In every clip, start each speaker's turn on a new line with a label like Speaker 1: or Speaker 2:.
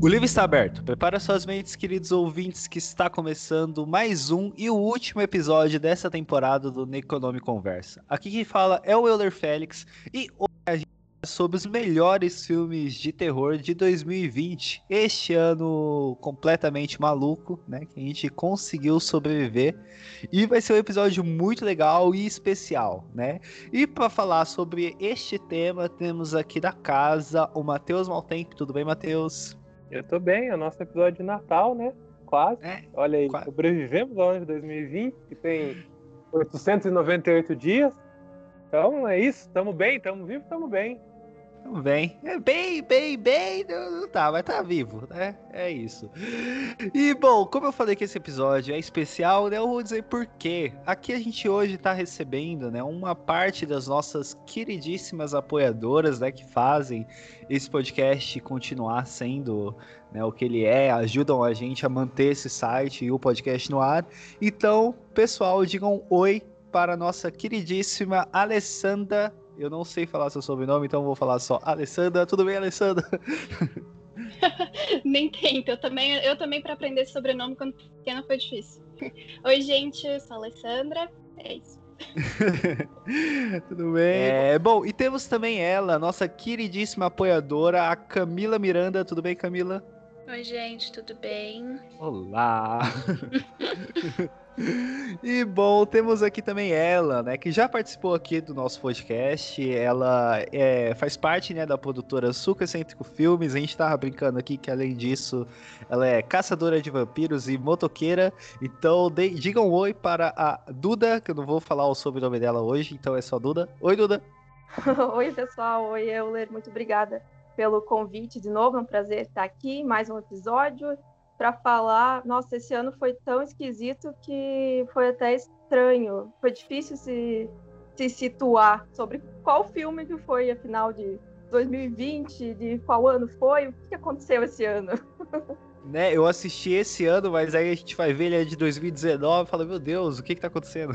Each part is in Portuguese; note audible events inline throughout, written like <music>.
Speaker 1: O livro está aberto. Prepara suas mentes, queridos ouvintes, que está começando mais um e o último episódio dessa temporada do Necronome Conversa. Aqui quem fala é o Euler Félix e hoje a gente sobre os melhores filmes de terror de 2020. Este ano completamente maluco, né? Que a gente conseguiu sobreviver. E vai ser um episódio muito legal e especial, né? E para falar sobre este tema, temos aqui da casa o Matheus Maltempo. Tudo bem, Matheus?
Speaker 2: Eu tô bem, é o nosso episódio de Natal, né? Quase. É, Olha aí, quase. sobrevivemos ao ano de 2020, que tem 898 dias. Então é isso, tamo bem, tamo vivo, tamo bem.
Speaker 1: Tamo bem. É bem, bem, bem. Não tá, mas tá vivo, né? É isso. E bom, como eu falei que esse episódio é especial, né? Eu vou dizer por quê. Aqui a gente hoje tá recebendo, né? Uma parte das nossas queridíssimas apoiadoras, né? Que fazem esse podcast continuar sendo né, o que ele é, ajudam a gente a manter esse site e o podcast no ar. Então, pessoal, digam oi para a nossa queridíssima Alessandra. Eu não sei falar seu sobrenome, então vou falar só Alessandra. Tudo bem, Alessandra? <laughs>
Speaker 3: Nem tento. Eu também, eu também para aprender esse sobrenome quando pequena foi difícil. <laughs> Oi, gente, eu sou a Alessandra. É isso. <laughs>
Speaker 1: Tudo bem? É, bom, e temos também ela, nossa queridíssima apoiadora, a Camila Miranda. Tudo bem, Camila?
Speaker 4: Oi, gente, tudo bem?
Speaker 1: Olá! E bom, temos aqui também ela, né, que já participou aqui do nosso podcast. Ela é, faz parte, né, da produtora Suco Excêntrico Filmes. A gente tava brincando aqui que além disso, ela é caçadora de vampiros e motoqueira. Então, de, digam um oi para a Duda, que eu não vou falar o sobrenome dela hoje, então é só Duda. Oi, Duda. <laughs>
Speaker 5: oi, pessoal. Oi, Euler. Muito obrigada pelo convite de novo. É um prazer estar aqui, mais um episódio para falar. Nossa, esse ano foi tão esquisito que foi até estranho. Foi difícil se, se situar sobre qual filme que foi, afinal, de 2020, de qual ano foi, o que aconteceu esse ano. <laughs>
Speaker 1: Né, eu assisti esse ano, mas aí a gente vai ver ele é de 2019 e fala, meu Deus, o que que tá acontecendo?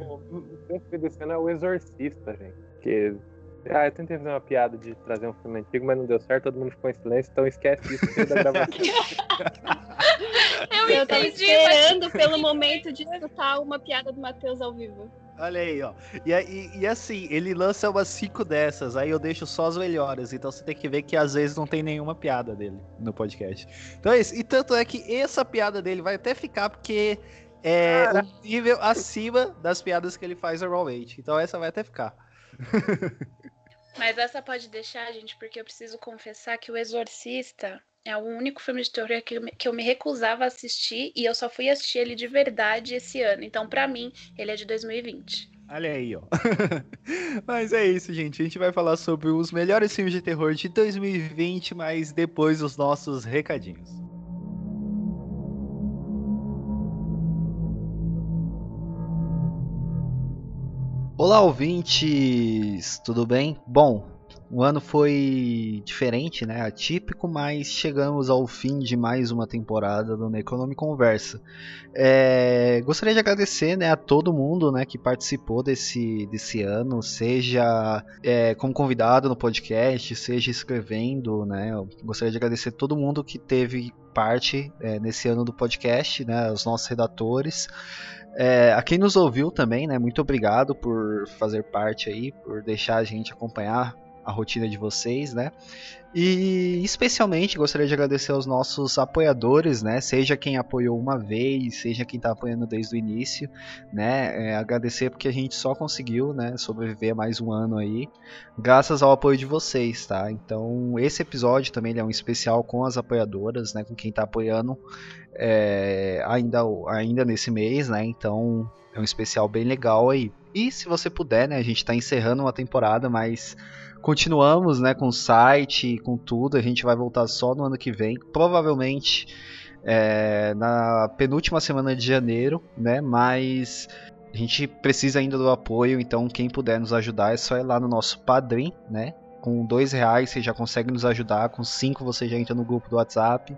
Speaker 2: o filme desse ano é o Exorcista, gente. Que ah, eu tentei fazer uma piada de trazer um filme antigo, mas não deu certo, todo mundo ficou em silêncio, então esquece isso da gravação. <laughs>
Speaker 3: eu, eu tava esperando mas... <laughs> pelo momento de escutar uma piada do Matheus ao vivo.
Speaker 1: Olha aí, ó. E, e, e, assim, ele lança umas cinco dessas, aí eu deixo só as melhores. Então você tem que ver que às vezes não tem nenhuma piada dele no podcast. Então é isso. E tanto é que essa piada dele vai até ficar porque é Cara. um nível acima das piadas que ele faz normalmente. Então essa vai até ficar.
Speaker 4: Mas essa pode deixar, gente, porque eu preciso confessar que O Exorcista é o único filme de terror que eu, me, que eu me recusava a assistir e eu só fui assistir ele de verdade esse ano. Então, para mim, ele é de 2020.
Speaker 1: Olha aí, ó. <laughs> mas é isso, gente. A gente vai falar sobre os melhores filmes de terror de 2020, mas depois dos nossos recadinhos. Olá, ouvintes! Tudo bem? Bom, o ano foi diferente, né? Atípico, mas chegamos ao fim de mais uma temporada do Necronome Conversa. É, gostaria de agradecer né, a todo mundo né, que participou desse, desse ano, seja é, como convidado no podcast, seja escrevendo. Né? Eu gostaria de agradecer a todo mundo que teve parte é, nesse ano do podcast, né, os nossos redatores. É, a quem nos ouviu também, né? Muito obrigado por fazer parte aí, por deixar a gente acompanhar a rotina de vocês, né? E especialmente gostaria de agradecer aos nossos apoiadores, né? Seja quem apoiou uma vez, seja quem está apoiando desde o início, né? É, agradecer porque a gente só conseguiu, né? Sobreviver mais um ano aí, graças ao apoio de vocês, tá? Então esse episódio também é um especial com as apoiadoras, né? Com quem está apoiando é, ainda, ainda nesse mês, né? Então é um especial bem legal aí. E se você puder, né? A gente está encerrando uma temporada, mas continuamos, né? Com o site, com tudo. A gente vai voltar só no ano que vem, provavelmente é, na penúltima semana de janeiro, né? Mas a gente precisa ainda do apoio, então quem puder nos ajudar é só ir lá no nosso Padrim, né? Com dois reais você já consegue nos ajudar, com cinco você já entra no grupo do WhatsApp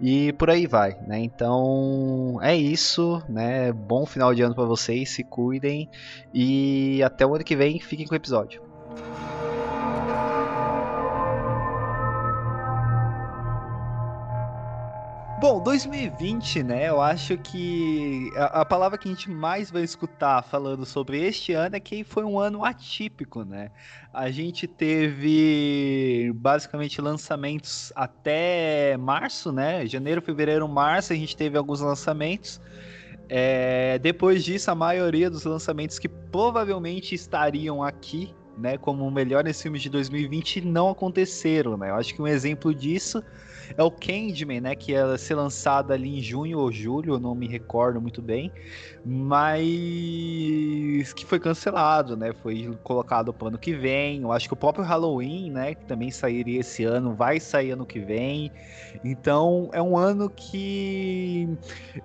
Speaker 1: e por aí vai, né? Então é isso, né? Bom final de ano para vocês, se cuidem e até o ano que vem, fiquem com o episódio. Bom, 2020, né? Eu acho que a, a, palavra que a gente mais vai escutar falando sobre este ano é que foi um ano atípico, né? A gente teve basicamente lançamentos até março, né? Janeiro, fevereiro, março, a gente teve alguns lançamentos. É, depois disso, a maioria dos lançamentos que provavelmente estariam aqui, né, como melhores filmes de 2020, não aconteceram, né? Eu acho que um exemplo disso é o Candyman, né? Que ia ser lançado ali em junho ou julho, eu não me recordo muito bem. Mas que foi cancelado, né? Foi colocado para ano que vem. Eu acho que o próprio Halloween, né? Que também sairia esse ano, vai sair ano que vem. Então é um ano que.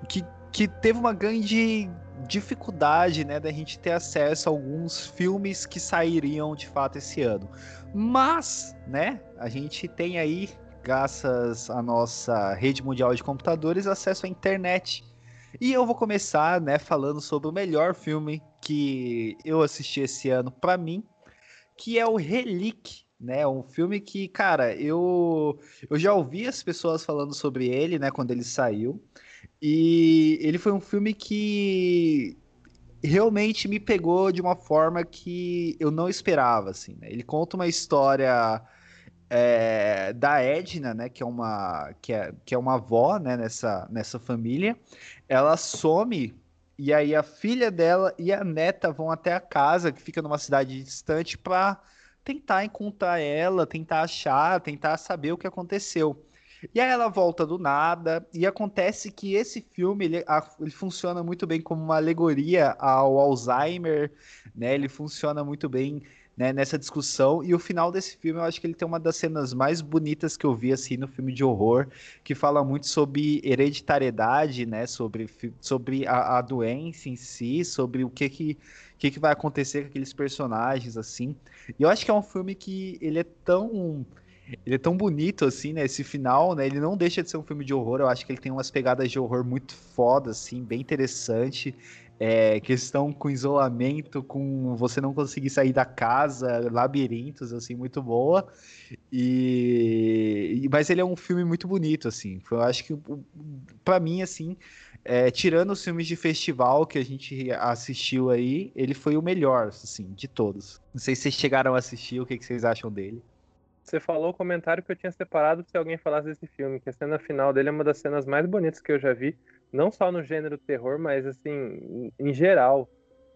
Speaker 1: que que teve uma grande dificuldade, né, da gente ter acesso a alguns filmes que sairiam de fato esse ano. Mas, né, a gente tem aí graças à nossa rede mundial de computadores, acesso à internet. E eu vou começar, né, falando sobre o melhor filme que eu assisti esse ano para mim, que é o Relic, né? Um filme que, cara, eu eu já ouvi as pessoas falando sobre ele, né, quando ele saiu. E ele foi um filme que realmente me pegou de uma forma que eu não esperava, assim, né? Ele conta uma história é, da Edna, né, que é uma que é, que é uma avó, né, nessa, nessa família, ela some e aí a filha dela e a neta vão até a casa que fica numa cidade distante para tentar encontrar ela, tentar achar, tentar saber o que aconteceu. E aí ela volta do nada, e acontece que esse filme ele, ele funciona muito bem como uma alegoria ao Alzheimer, né? Ele funciona muito bem né, nessa discussão. E o final desse filme, eu acho que ele tem uma das cenas mais bonitas que eu vi assim no filme de horror, que fala muito sobre hereditariedade, né, sobre, sobre a, a doença em si, sobre o que que, que que vai acontecer com aqueles personagens assim. E eu acho que é um filme que ele é tão ele é tão bonito assim, né? Esse final, né? Ele não deixa de ser um filme de horror. Eu acho que ele tem umas pegadas de horror muito foda, assim, bem interessante é, questão com isolamento, com você não conseguir sair da casa, labirintos, assim, muito boa. E, mas ele é um filme muito bonito, assim. Eu acho que, para mim, assim, é, tirando os filmes de festival que a gente assistiu aí, ele foi o melhor, assim, de todos. Não sei se vocês chegaram a assistir, o que, que vocês acham dele.
Speaker 2: Você falou o comentário que eu tinha separado se alguém falasse desse filme, que a cena final dele é uma das cenas mais bonitas que eu já vi não só no gênero terror, mas assim, em geral.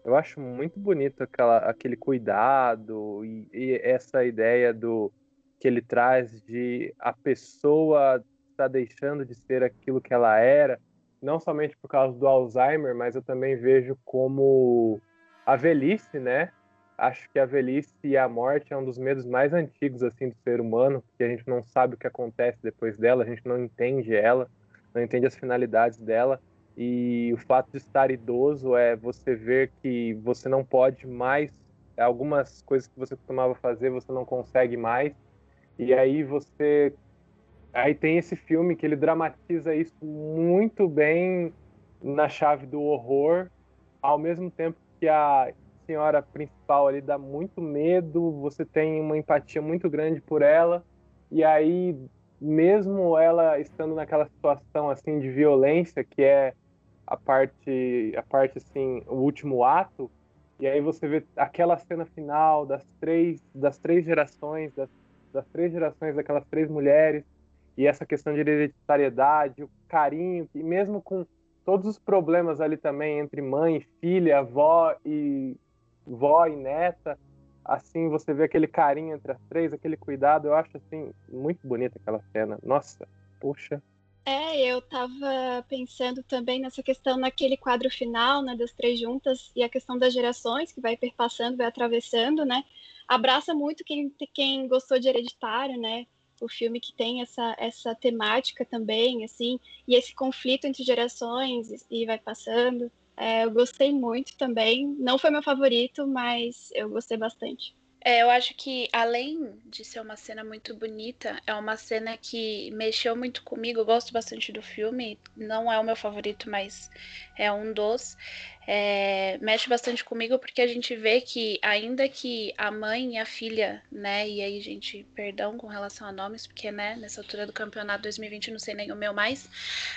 Speaker 2: Eu acho muito bonito aquela, aquele cuidado e, e essa ideia do que ele traz de a pessoa está deixando de ser aquilo que ela era, não somente por causa do Alzheimer, mas eu também vejo como a velhice, né? Acho que a velhice e a morte é um dos medos mais antigos assim do ser humano, porque a gente não sabe o que acontece depois dela, a gente não entende ela não entende as finalidades dela. E o fato de estar idoso é você ver que você não pode mais, algumas coisas que você costumava fazer, você não consegue mais. E aí você. Aí tem esse filme que ele dramatiza isso muito bem na chave do horror, ao mesmo tempo que a senhora principal ali dá muito medo, você tem uma empatia muito grande por ela, e aí mesmo ela estando naquela situação assim de violência que é a parte a parte assim o último ato e aí você vê aquela cena final das três das três gerações das, das três gerações daquelas três mulheres e essa questão de hereditariedade o carinho e mesmo com todos os problemas ali também entre mãe filha avó e vó e neta assim você vê aquele carinho entre as três, aquele cuidado, eu acho assim muito bonita aquela cena. Nossa, puxa.
Speaker 3: É, eu tava pensando também nessa questão naquele quadro final, né, das três juntas e a questão das gerações que vai perpassando, vai atravessando, né? Abraça muito quem quem gostou de Hereditário, né? O filme que tem essa essa temática também, assim, e esse conflito entre gerações e vai passando. É, eu gostei muito também. Não foi meu favorito, mas eu gostei bastante.
Speaker 4: É, eu acho que além de ser uma cena muito bonita, é uma cena que mexeu muito comigo. Eu gosto bastante do filme, não é o meu favorito, mas é um dos. É, mexe bastante comigo porque a gente vê que, ainda que a mãe e a filha, né? E aí, gente, perdão com relação a nomes, porque, né, nessa altura do campeonato 2020 não sei nem o meu mais,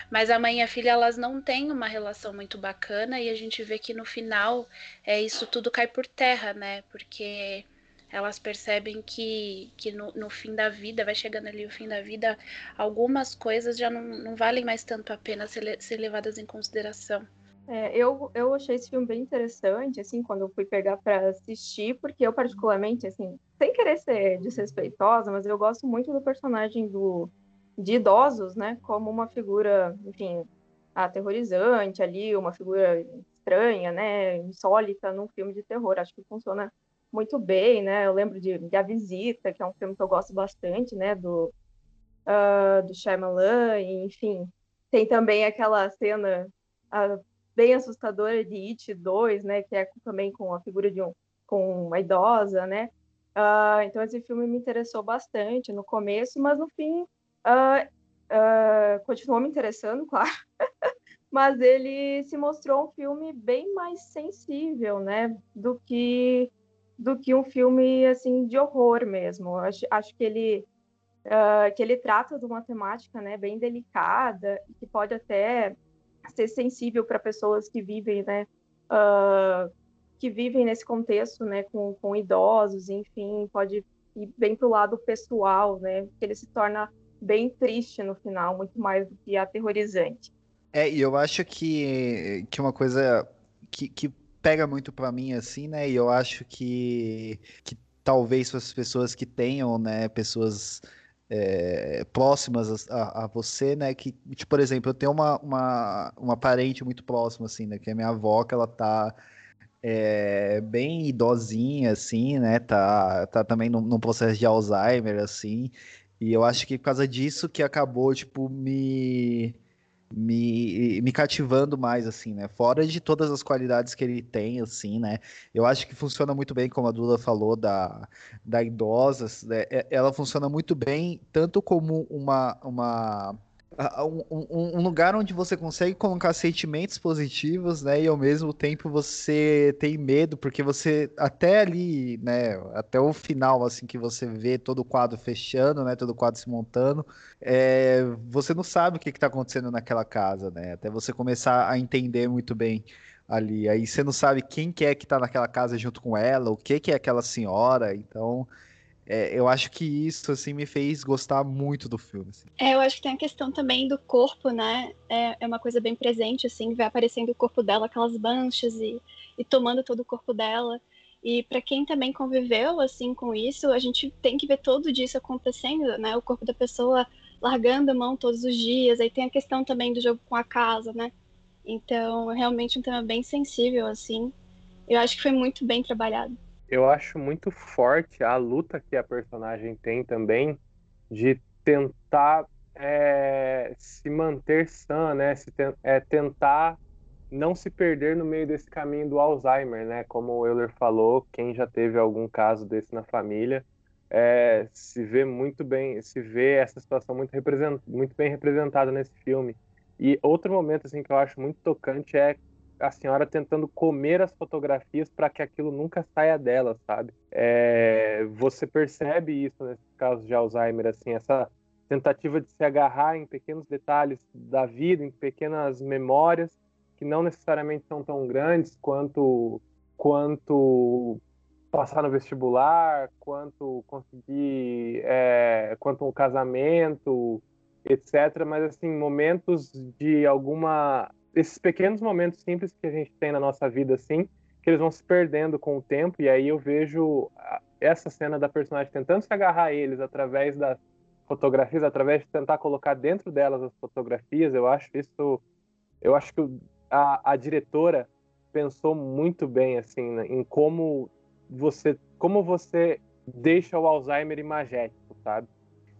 Speaker 4: mas a mãe e a filha, elas não têm uma relação muito bacana e a gente vê que no final é, isso tudo cai por terra, né? Porque elas percebem que, que no, no, fim da vida, vai chegando ali o fim da vida, algumas coisas já não, não valem mais tanto a pena ser, ser levadas em consideração.
Speaker 5: É, eu, eu achei esse filme bem interessante, assim, quando eu fui pegar para assistir, porque eu particularmente, assim, sem querer ser desrespeitosa, mas eu gosto muito do personagem do, de idosos, né, como uma figura, enfim, aterrorizante ali, uma figura estranha, né, insólita num filme de terror. Acho que funciona muito bem, né? Eu lembro de, de A Visita, que é um filme que eu gosto bastante, né? Do, uh, do Shyamalan, enfim. Tem também aquela cena uh, bem assustadora de It 2, né? Que é também com a figura de um, com uma idosa, né? Uh, então esse filme me interessou bastante no começo, mas no fim continuou me interessando, <laughs> claro. mas ele se mostrou um filme bem mais sensível, né? Do que do que um filme assim de horror mesmo. Acho, acho que ele uh, que ele trata de uma temática né, bem delicada que pode até ser sensível para pessoas que vivem, né, uh, que vivem nesse contexto, né, com, com idosos, enfim, pode ir bem para o lado pessoal, né, que ele se torna bem triste no final, muito mais do que aterrorizante.
Speaker 1: É, e eu acho que, que uma coisa que, que pega muito para mim, assim, né? E eu acho que, que talvez as pessoas que tenham, né, pessoas é, próximas a, a, você, né? Que, tipo, por exemplo, eu tenho uma, uma, uma parente muito próxima, assim, né? Que é minha avó, que ela tá é, bem idosinha, assim, né? Tá, tá também num, num processo de Alzheimer, assim. E eu acho que por causa disso que acabou, tipo, me me, me cativando mais, assim, né? Fora de todas as qualidades que ele tem, assim, né? Eu acho que funciona muito bem, como a Dula falou, da, da idosa, né? Ela funciona muito bem, tanto como uma, uma um, um, lugar onde você consegue colocar sentimentos positivos, né? E ao mesmo tempo você tem medo, porque você até ali, né? Até o final, assim, que você vê todo o quadro fechando, né? Todo o quadro se montando, é, você não sabe o que está acontecendo naquela casa, né? Até você começar a entender muito bem ali. Aí você não sabe quem que é que está naquela casa junto com ela, o que que é aquela senhora. Então é, eu acho que isso assim me fez gostar muito do filme. Assim.
Speaker 3: É, eu acho que tem a questão também do corpo, né? É, é uma coisa bem presente, assim, vai aparecendo o corpo dela, aquelas manchas e, e tomando todo o corpo dela. E para quem também conviveu assim com isso, a gente tem que ver todo disso acontecendo, né? O corpo da pessoa largando a mão todos os dias. Aí tem a questão também do jogo com a casa, né? Então, é realmente um tema bem sensível assim. Eu acho que foi muito bem trabalhado
Speaker 2: eu acho muito forte a luta que a personagem tem também de tentar é, se manter sã, né? Se te, é, tentar não se perder no meio desse caminho do Alzheimer, né? Como o Euler falou, quem já teve algum caso desse na família é, se vê muito bem, se vê essa situação muito, muito bem representada nesse filme. E outro momento assim que eu acho muito tocante é a senhora tentando comer as fotografias para que aquilo nunca saia dela, sabe? É, você percebe isso nesse caso de Alzheimer, assim, essa tentativa de se agarrar em pequenos detalhes da vida, em pequenas memórias que não necessariamente são tão grandes quanto quanto passar no vestibular, quanto conseguir, é, quanto um casamento, etc. Mas assim, momentos de alguma esses pequenos momentos simples que a gente tem na nossa vida, assim, que eles vão se perdendo com o tempo, e aí eu vejo essa cena da personagem tentando se agarrar a eles através das fotografias, através de tentar colocar dentro delas as fotografias, eu acho isso, eu acho que a, a diretora pensou muito bem, assim, né, em como você, como você deixa o Alzheimer imagético, sabe?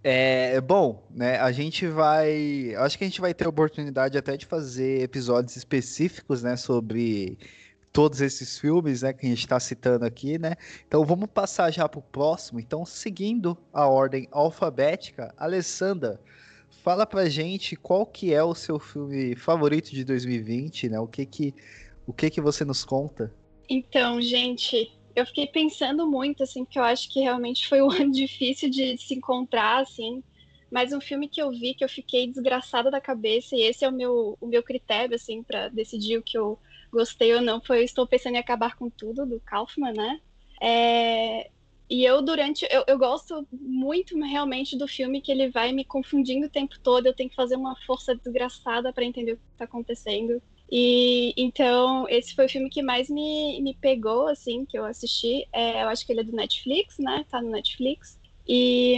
Speaker 1: É, bom, né? A gente vai. Acho que a gente vai ter oportunidade até de fazer episódios específicos, né? Sobre todos esses filmes, né, que a gente está citando aqui, né? Então vamos passar já para o próximo. Então, seguindo a ordem alfabética, Alessandra, fala pra gente qual que é o seu filme favorito de 2020, né? O que que o que que você nos conta?
Speaker 3: Então, gente, eu fiquei pensando muito, assim, porque eu acho que realmente foi um <laughs> ano difícil de se encontrar, assim. Mas um filme que eu vi que eu fiquei desgraçada da cabeça, e esse é o meu, o meu critério, assim, para decidir o que eu gostei ou não, foi Estou Pensando em Acabar com Tudo, do Kaufman, né? É... E eu, durante. Eu, eu gosto muito realmente do filme que ele vai me confundindo o tempo todo, eu tenho que fazer uma força desgraçada para entender o que está acontecendo. E então, esse foi o filme que mais me, me pegou, assim, que eu assisti. É, eu acho que ele é do Netflix, né? Tá no Netflix. E,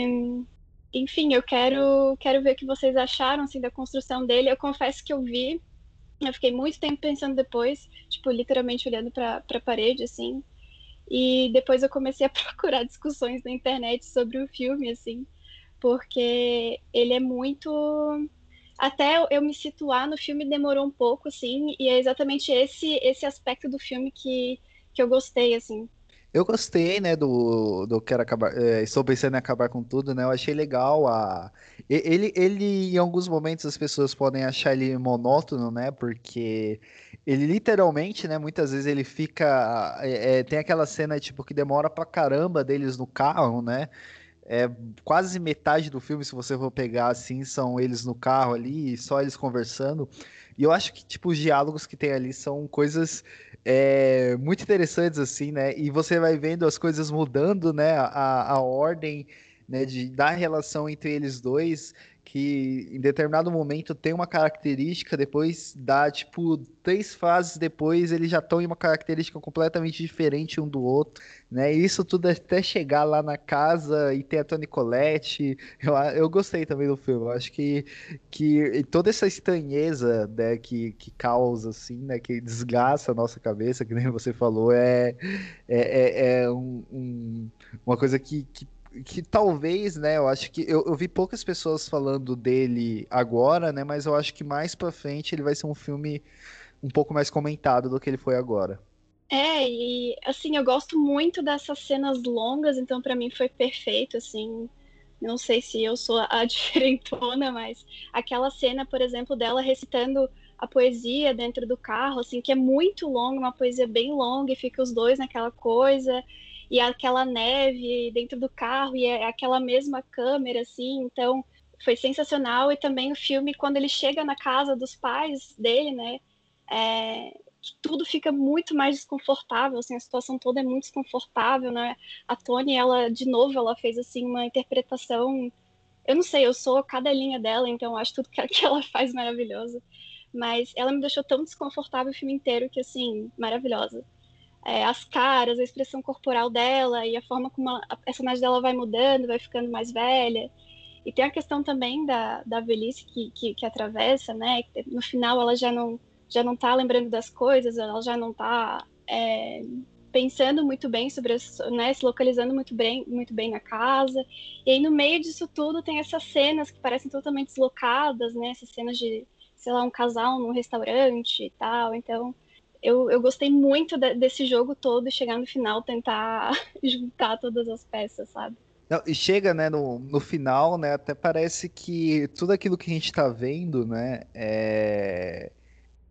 Speaker 3: enfim, eu quero, quero ver o que vocês acharam, assim, da construção dele. Eu confesso que eu vi, eu fiquei muito tempo pensando depois, tipo, literalmente olhando para a parede, assim. E depois eu comecei a <laughs> procurar discussões na internet sobre o filme, assim, porque ele é muito até eu me situar no filme demorou um pouco, assim, e é exatamente esse esse aspecto do filme que, que eu gostei, assim.
Speaker 1: Eu gostei, né, do, do Quero Acabar, é, estou pensando em acabar com tudo, né, eu achei legal a... Ele, ele, em alguns momentos as pessoas podem achar ele monótono, né, porque ele literalmente, né, muitas vezes ele fica, é, é tem aquela cena, tipo, que demora pra caramba deles no carro, né, é quase metade do filme, se você for pegar assim, são eles no carro ali, só eles conversando. E eu acho que, tipo, os diálogos que tem ali são coisas é, muito interessantes, assim, né? E você vai vendo as coisas mudando, né? A, a ordem né, de, da relação entre eles dois que em determinado momento tem uma característica, depois dá, tipo, três fases depois, eles já estão em uma característica completamente diferente um do outro, né? Isso tudo até chegar lá na casa e ter a Toni Collette. Eu, eu gostei também do filme. Eu acho que, que toda essa estranheza né, que, que causa, assim, né? Que desgasta a nossa cabeça, que nem você falou, é, é, é, é um, um, uma coisa que, que que talvez, né, eu acho que eu, eu, vi poucas pessoas falando dele agora, né, mas eu acho que mais para frente ele vai ser um filme um pouco mais comentado do que ele foi agora.
Speaker 3: É, e assim, eu gosto muito dessas cenas longas, então para mim foi perfeito, assim. Não sei se eu sou a <laughs> diferentona, mas aquela cena, por exemplo, dela recitando a poesia dentro do carro, assim, que é muito longa, uma poesia bem longa, e fica os dois naquela coisa e aquela neve dentro do carro e é aquela mesma câmera, assim, então foi sensacional. E também o filme, quando ele chega na casa dos pais dele, né, é, tudo fica muito mais desconfortável, assim, a situação toda é muito desconfortável, né? A Tony, ela, de novo, ela fez, assim, uma interpretação, eu não sei, eu sou cada linha dela, então acho tudo <laughs> que ela faz maravilhoso, mas ela me deixou tão desconfortável o filme inteiro que, assim, maravilhosa é, as caras, a expressão corporal dela e a forma como a, personagem dela vai mudando, vai ficando mais velha. E tem a questão também da, da velhice que, que, que atravessa, né? No final ela já não já não está lembrando das coisas, ela já não está é, pensando muito bem sobre, as, né, se localizando muito bem, muito bem na casa. E aí no meio disso tudo tem essas cenas que parecem totalmente deslocadas, né? Essas cenas de, sei lá, um casal num restaurante e tal. Então eu, eu gostei muito de, desse jogo todo e chegar no final tentar <laughs> juntar todas as peças, sabe?
Speaker 1: Não, e chega, né, no, no final, né, até parece que tudo aquilo que a gente tá vendo, né, é,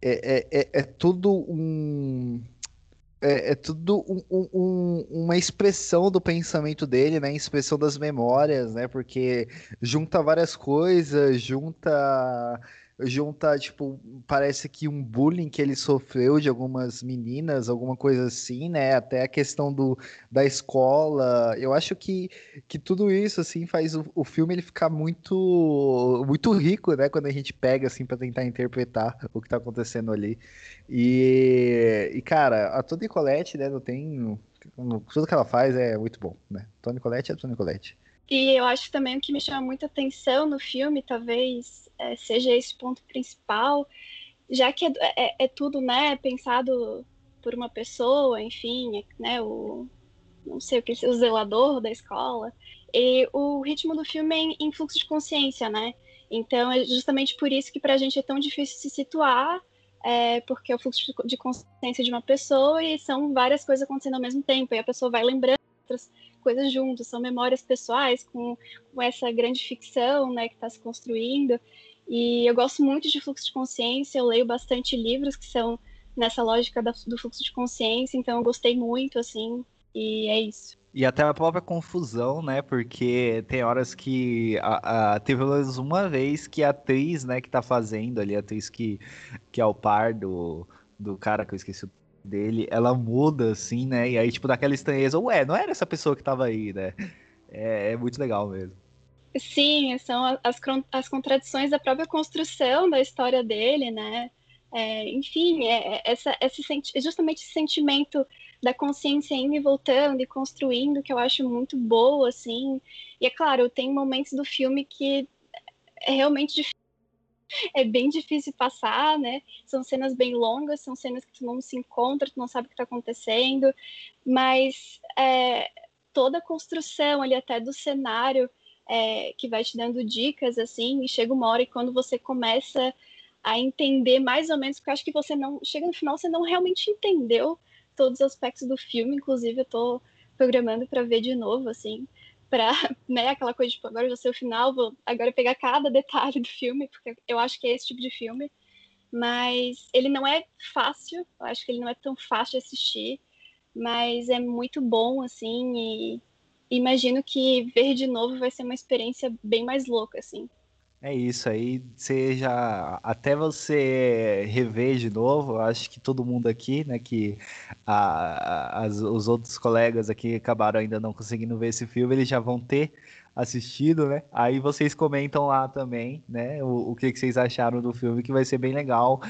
Speaker 1: é, é, é tudo um... É, é tudo um, um, uma expressão do pensamento dele, né, expressão das memórias, né, porque junta várias coisas, junta junta, tipo, parece que um bullying que ele sofreu de algumas meninas, alguma coisa assim, né? Até a questão do, da escola. Eu acho que, que tudo isso, assim, faz o, o filme ele ficar muito, muito rico, né? Quando a gente pega, assim, para tentar interpretar o que tá acontecendo ali. E, e cara, a Toni Colette, né? Não tem... Tudo que ela faz é muito bom, né? Toni Colette é Toni Colette.
Speaker 3: E eu acho também o que me chama muita atenção no filme, talvez é, seja esse ponto principal, já que é, é, é, tudo né, pensado por uma pessoa, enfim, né, o não sei o que, o zelador da escola. E o ritmo do filme é em fluxo de consciência, né? Então é justamente por isso que para a gente é tão difícil se situar é, porque é o fluxo de consciência de uma pessoa e são várias coisas acontecendo ao mesmo tempo, e a pessoa vai lembrando outras coisas juntos, são memórias pessoais com, com essa grande ficção né, que está se construindo. E eu gosto muito de fluxo de consciência, eu leio bastante livros que são nessa lógica do fluxo de consciência, então eu gostei muito, assim, e é isso.
Speaker 1: E até a própria confusão, né? Porque tem horas que a, a, teve pelo menos uma vez que a atriz, né, que tá fazendo ali, a atriz que, que é o par do, do cara que eu esqueci dele, ela muda, assim, né? E aí, tipo, daquela estranheza, ué, não era essa pessoa que tava aí, né? É, é muito legal mesmo.
Speaker 3: Sim, são as, as contradições da própria construção da história dele, né? É, enfim, é, é essa, esse, é justamente esse sentimento da consciência indo e voltando e construindo que eu acho muito boa, assim. E é claro, tem momentos do filme que é realmente é bem difícil passar, né? São cenas bem longas, são cenas que tu não se encontra, tu não sabe o que está acontecendo, mas é, toda a construção ali até do cenário é, que vai te dando dicas, assim, e chega uma hora e quando você começa a entender mais ou menos, porque eu acho que você não, chega no final, você não realmente entendeu todos os aspectos do filme, inclusive eu tô programando para ver de novo, assim, para, <laughs> né, aquela coisa, tipo, agora já sei o final, vou agora pegar cada detalhe do filme, porque eu acho que é esse tipo de filme, mas ele não é fácil, eu acho que ele não é tão fácil de assistir, mas é muito bom, assim, e imagino que ver de novo vai ser uma experiência bem mais louca, assim.
Speaker 1: É isso aí, seja até você rever de novo, acho que todo mundo aqui, né, que a, as, os outros colegas aqui acabaram ainda não conseguindo ver esse filme, eles já vão ter assistido, né? Aí vocês comentam lá também, né? O, o que, que vocês acharam do filme, que vai ser bem legal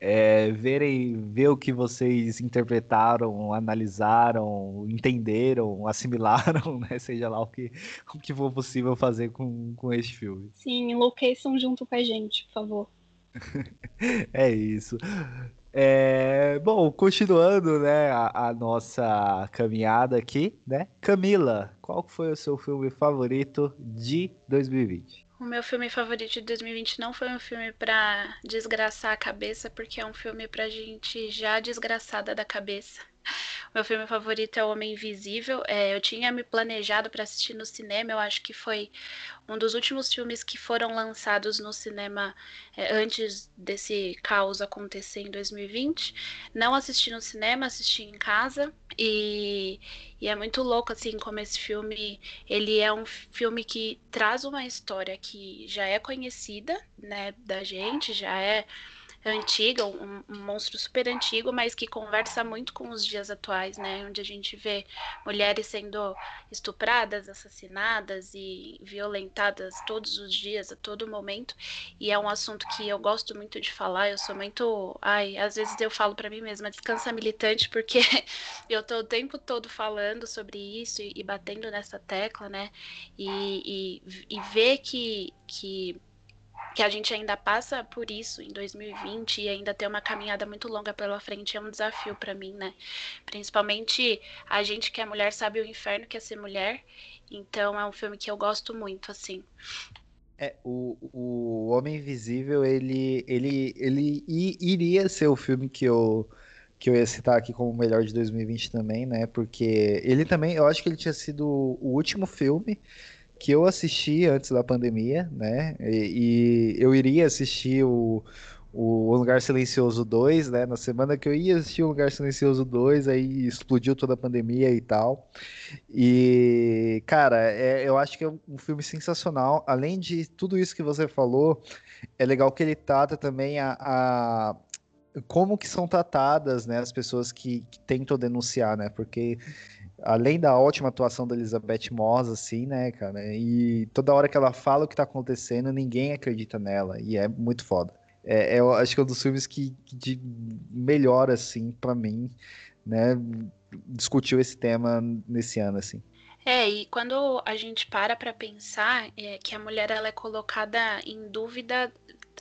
Speaker 1: é, verem, ver o que vocês interpretaram, analisaram, entenderam, <laughs> assimilaram, né? Seja lá o que, o que for possível fazer com, com este filme.
Speaker 3: Sim, enlouqueçam junto com a gente, por favor. <laughs>
Speaker 1: é isso. É, bom, continuando, né, a, a, nossa caminhada aqui, né? Camila, qual foi o seu filme favorito de 2020?
Speaker 4: O meu filme favorito de 2020 não foi um filme para desgraçar a cabeça, porque é um filme pra gente já desgraçada da cabeça. Meu filme favorito é O Homem Invisível. É, eu tinha me planejado para assistir no cinema, eu acho que foi um dos últimos filmes que foram lançados no cinema é, antes desse caos acontecer em 2020. Não assisti no cinema, assisti em casa. E, e é muito louco, assim, como esse filme, ele é um filme que traz uma história que já é conhecida, né, da gente, já é antiga, um, um, monstro super antigo, mas que conversa muito com os dias atuais, né? Onde a gente vê mulheres sendo estupradas, assassinadas e violentadas todos os dias, a todo momento. E é um assunto que eu gosto muito de falar. Eu sou muito, ai, às vezes eu falo para mim mesma, descansa militante, porque <laughs> eu tô o tempo todo falando sobre isso e, e batendo nessa tecla, né? E, e, e ver que que que a gente ainda passa por isso em 2020 e ainda tem uma caminhada muito longa pela frente é um desafio para mim, né? Principalmente a gente que é mulher sabe o inferno que é ser mulher, então é um filme que eu gosto muito, assim.
Speaker 1: É, o, o Homem Invisível, ele, ele, ele iria ser o filme que eu, que eu ia citar aqui como o melhor de 2020 também, né? Porque ele também, eu acho que ele tinha sido o último filme que eu assisti antes da pandemia, né? E, e eu iria assistir o, o Lugar Silencioso 2, né? Na semana que eu ia assistir o Lugar Silencioso 2, aí explodiu toda a pandemia e tal. E, cara, é, eu acho que é um filme sensacional. Além de tudo isso que você falou, é legal que ele trata também a, a como que são tratadas, né, as pessoas que, que tentam denunciar, né? Porque além da ótima atuação da Elizabeth Moss, assim, né, cara? E toda hora que ela fala o que tá acontecendo, ninguém acredita nela. E é muito foda. É, eu acho que é um dos filmes que, que de melhor, assim, para mim, né? Discutiu esse tema nesse ano, assim.
Speaker 4: É, e quando a gente para para pensar é, que a mulher ela é colocada em dúvida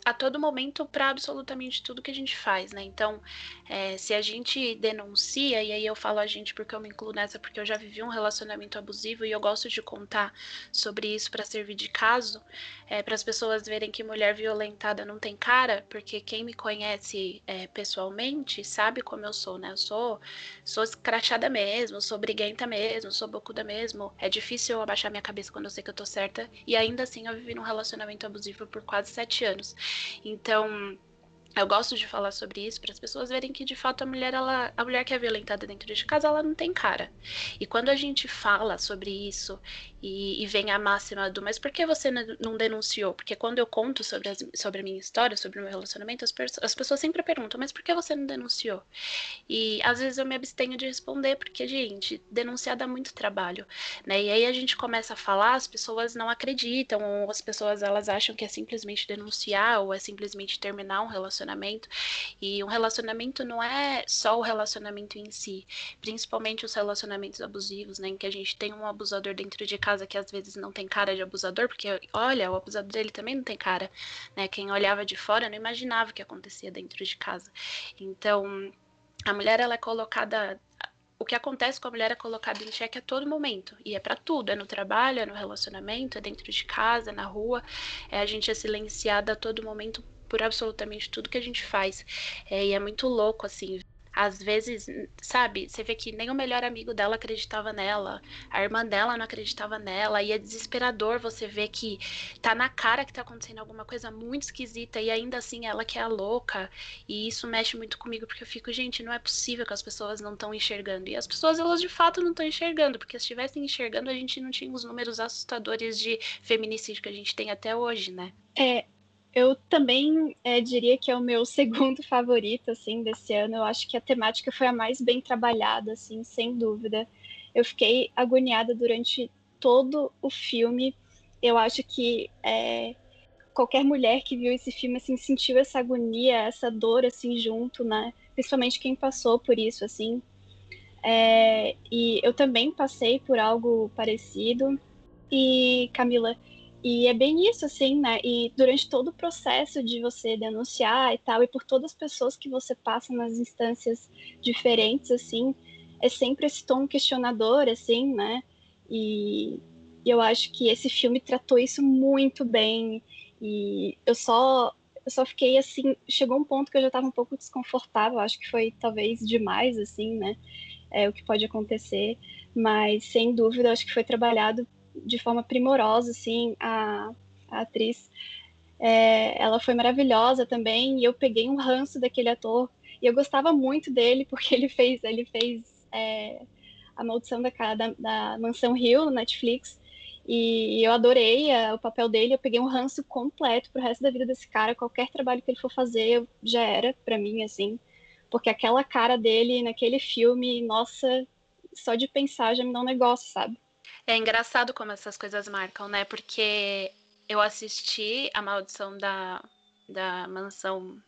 Speaker 4: a todo momento para absolutamente tudo que a gente faz, né? Então, é, se a gente denuncia, e aí eu falo a gente porque eu me incluo nessa, porque eu já vivi um relacionamento abusivo e eu gosto de contar sobre isso para servir de caso, é, para as pessoas verem que mulher violentada não tem cara, porque quem me conhece é, pessoalmente sabe como eu sou, né? Eu sou, sou escrachada mesmo, sou briguenta mesmo, sou bocuda mesmo. É difícil eu abaixar minha cabeça quando eu sei que eu tô certa, e ainda assim eu vivi num relacionamento abusivo por quase sete anos. Então, eu gosto de falar sobre isso para as pessoas verem que de fato a mulher ela, a mulher que é violentada dentro de casa ela não tem cara. E quando a gente fala sobre isso e, e vem a máxima do mas por que você não denunciou? Porque quando eu conto sobre, as, sobre a minha história, sobre o meu relacionamento, as, as pessoas sempre perguntam, mas por que você não denunciou? E às vezes eu me abstenho de responder porque gente, denunciar dá muito trabalho, né? E aí a gente começa a falar, as pessoas não acreditam, ou as pessoas elas acham que é simplesmente denunciar ou é simplesmente terminar um relacionamento relacionamento. E um relacionamento não é só o relacionamento em si, principalmente os relacionamentos abusivos, né? Em que a gente tem um abusador dentro de casa que às vezes não tem cara de abusador, porque olha, o abusador dele também não tem cara, né? Quem olhava de fora não imaginava o que acontecia dentro de casa. Então, a mulher ela é colocada o que acontece com a mulher é colocado em xeque a todo momento. E é para tudo, é no trabalho, é no relacionamento, é dentro de casa, é na rua. É a gente é silenciada a todo momento por absolutamente tudo que a gente faz. É, e é muito louco, assim. Às vezes, sabe, você vê que nem o melhor amigo dela acreditava nela, a irmã dela não acreditava nela, e é desesperador você ver que tá na cara que tá acontecendo alguma coisa muito esquisita, e ainda assim ela que é a louca, e isso mexe muito comigo, porque eu fico, gente, não é possível que as pessoas não estão enxergando, e as pessoas, elas de fato não estão enxergando, porque se estivessem enxergando, a gente não tinha os números assustadores de feminicídio que a gente tem até hoje, né?
Speaker 3: É, eu também é, diria que é o meu <laughs> segundo favorito, assim, desse ano. Eu acho que a temática foi a mais bem trabalhada, assim, sem dúvida. Eu fiquei agoniada durante todo o filme. Eu acho que é, qualquer mulher que viu esse filme, assim, sentiu essa agonia, essa dor, assim, junto, né? Principalmente quem passou por isso, assim. É, e eu também passei por algo parecido. E, Camila, e é bem isso, assim, né? E durante todo o processo de você denunciar e tal, e por todas as pessoas que você passa nas instâncias diferentes, assim, é sempre esse tom questionador, assim, né? E, eu acho que esse filme tratou isso muito bem. E eu só eu só fiquei assim, chegou um ponto que eu já estava um pouco desconfortável, acho que foi talvez demais, assim, né? É o que pode acontecer, mas sem dúvida, acho que foi trabalhado de forma primorosa, assim, a, a atriz. É, ela foi maravilhosa também, e eu peguei um ranço daquele ator, e eu gostava muito dele, porque ele fez, ele fez é, A Maldição da, da, da Mansão Hill no Netflix, e eu adorei a, o papel dele, eu peguei um ranço completo pro resto da vida desse cara, qualquer trabalho que ele for fazer, já era para mim, assim, porque aquela cara dele naquele filme, nossa, só de pensar já me dá um negócio, sabe?
Speaker 4: É engraçado como essas coisas marcam, né? Porque eu assisti A Maldição da, da Mansão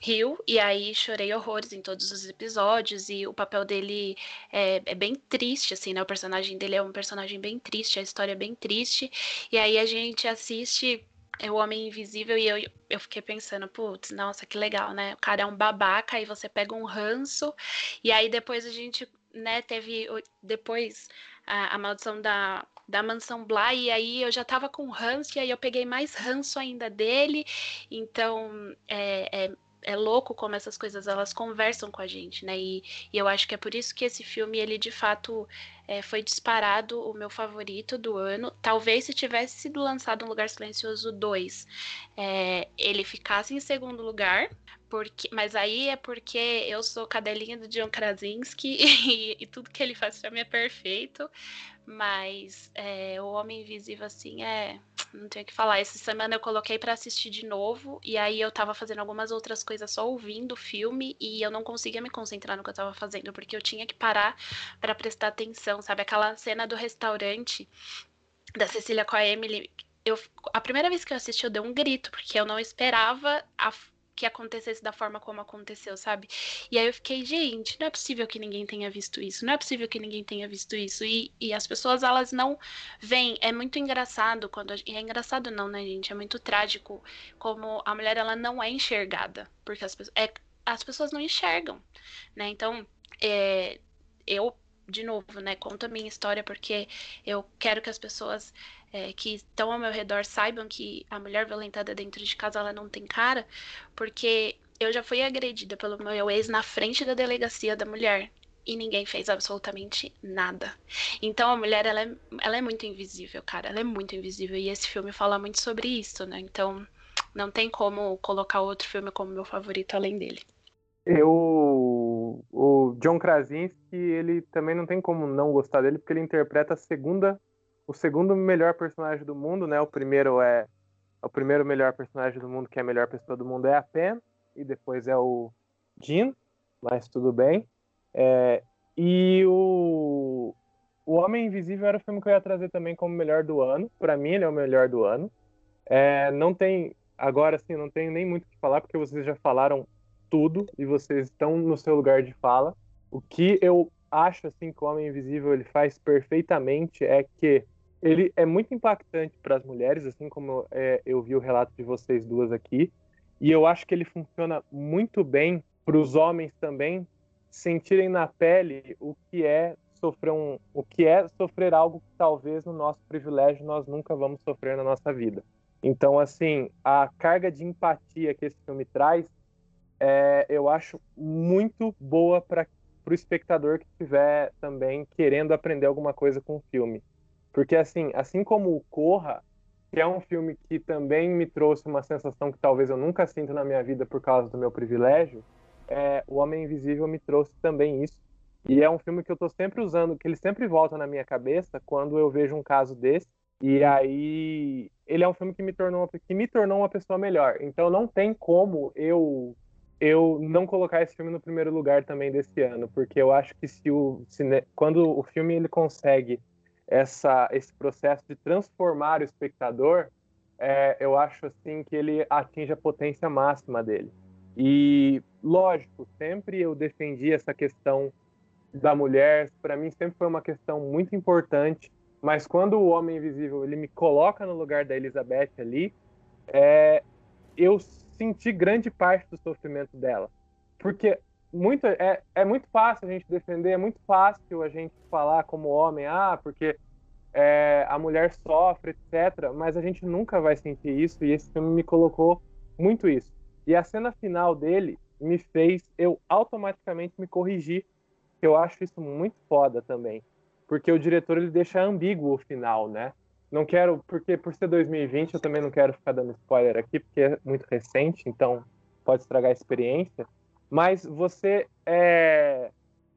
Speaker 4: Rio, e aí chorei horrores em todos os episódios, e o papel dele é, é, bem triste, assim, né? O personagem dele é um personagem bem triste, a história é bem triste, e aí a gente assiste o Homem Invisível e eu, eu fiquei pensando, putz, nossa, que legal, né? O cara é um babaca, aí você pega um ranço, e aí depois a gente, né, teve depois a, a maldição da, da mansão Bly, e aí eu já tava com ranço, e aí eu peguei mais ranço ainda dele, então é, é, é, louco como essas coisas elas conversam com a gente, né? E, e eu acho que é por isso que esse filme, ele de fato é, foi disparado o meu favorito do ano. Talvez se tivesse sido lançado um Lugar Silencioso 2, é, ele ficasse em segundo lugar, porque, mas aí é porque eu sou cadelinha do John Krasinski <laughs> e, e tudo que ele faz para mim é perfeito. Mas é, o Homem Invisível, assim, é. Não tenho o que falar. Essa semana eu coloquei para assistir de novo. E aí eu tava fazendo algumas outras coisas só ouvindo o filme. E eu não conseguia me concentrar no que eu tava fazendo, porque eu tinha que parar para prestar atenção, sabe? Aquela cena do restaurante da Cecília com a Emily. Eu, a primeira vez que eu assisti, eu dei um grito, porque eu não esperava a que acontecesse da forma como aconteceu, sabe? E aí eu fiquei, gente, não é possível que ninguém tenha visto isso, não é possível que ninguém tenha visto isso. E, e as pessoas, elas não veem. É muito engraçado quando. E é engraçado não, né, gente? É muito trágico como a mulher, ela não é enxergada. Porque as, é, as pessoas não enxergam, né? Então, é, eu, de novo, né, conto a minha história porque eu quero que as pessoas é, que estão ao meu redor saibam que a mulher violentada dentro de casa ela não tem cara, porque eu já fui agredida pelo meu ex na frente da delegacia da mulher e ninguém fez absolutamente nada. Então a mulher ela é, ela é muito invisível, cara, ela é muito invisível e esse filme fala muito sobre isso, né? Então não tem como colocar outro filme como meu favorito além dele.
Speaker 2: Eu o John Krasinski, ele também não tem como não gostar dele porque ele interpreta a segunda o segundo melhor personagem do mundo, né? O primeiro é o primeiro melhor personagem do mundo, que é a melhor pessoa do mundo, é a Pen, e depois é o Jean, mas tudo bem. É, e o, o Homem Invisível era o filme que eu ia trazer também como melhor do ano. Para mim, ele é o melhor do ano. É, não tem, agora sim, não tenho nem muito o que falar, porque vocês já falaram tudo e vocês estão no seu lugar de fala. O que eu acho assim que o Homem Invisível ele faz perfeitamente é que ele é muito impactante para as mulheres, assim como é, eu vi o relato de vocês duas aqui, e eu acho que ele funciona muito bem para os homens também sentirem na pele o que é sofrer um, o que é sofrer algo que talvez no nosso privilégio nós nunca vamos sofrer na nossa vida. Então, assim, a carga de empatia que esse filme traz, é, eu acho muito boa para o espectador que estiver também querendo aprender alguma coisa com o filme. Porque, assim, assim como o Corra, que é um filme que também me trouxe uma sensação que talvez eu nunca sinto na minha vida por causa do meu privilégio, é, O Homem Invisível me trouxe também isso. E é um filme que eu estou sempre usando, que ele sempre volta na minha cabeça quando eu vejo um caso desse. E aí, ele é um filme que me tornou, que me tornou uma pessoa melhor. Então, não tem como eu eu não colocar esse filme no primeiro lugar também desse ano, porque eu acho que se o cine... quando o filme ele consegue essa, esse processo de transformar o espectador, é, eu acho assim que ele atinge a potência máxima dele. E, lógico, sempre eu defendi essa questão da mulher, para mim sempre foi uma questão muito importante, mas quando o Homem Invisível ele me coloca no lugar da Elizabeth ali, é, eu senti grande parte do sofrimento dela. Porque muito, é, é muito fácil a gente defender, é muito fácil a gente falar como homem, ah, porque é, a mulher sofre, etc. Mas a gente nunca vai sentir isso e esse filme me colocou muito isso. E a cena final dele me fez eu automaticamente me corrigir. Eu acho isso muito foda também, porque o diretor ele deixa ambíguo o final, né? Não quero, porque por ser 2020 eu também não quero ficar dando spoiler aqui, porque é muito recente, então pode estragar a experiência mas você é,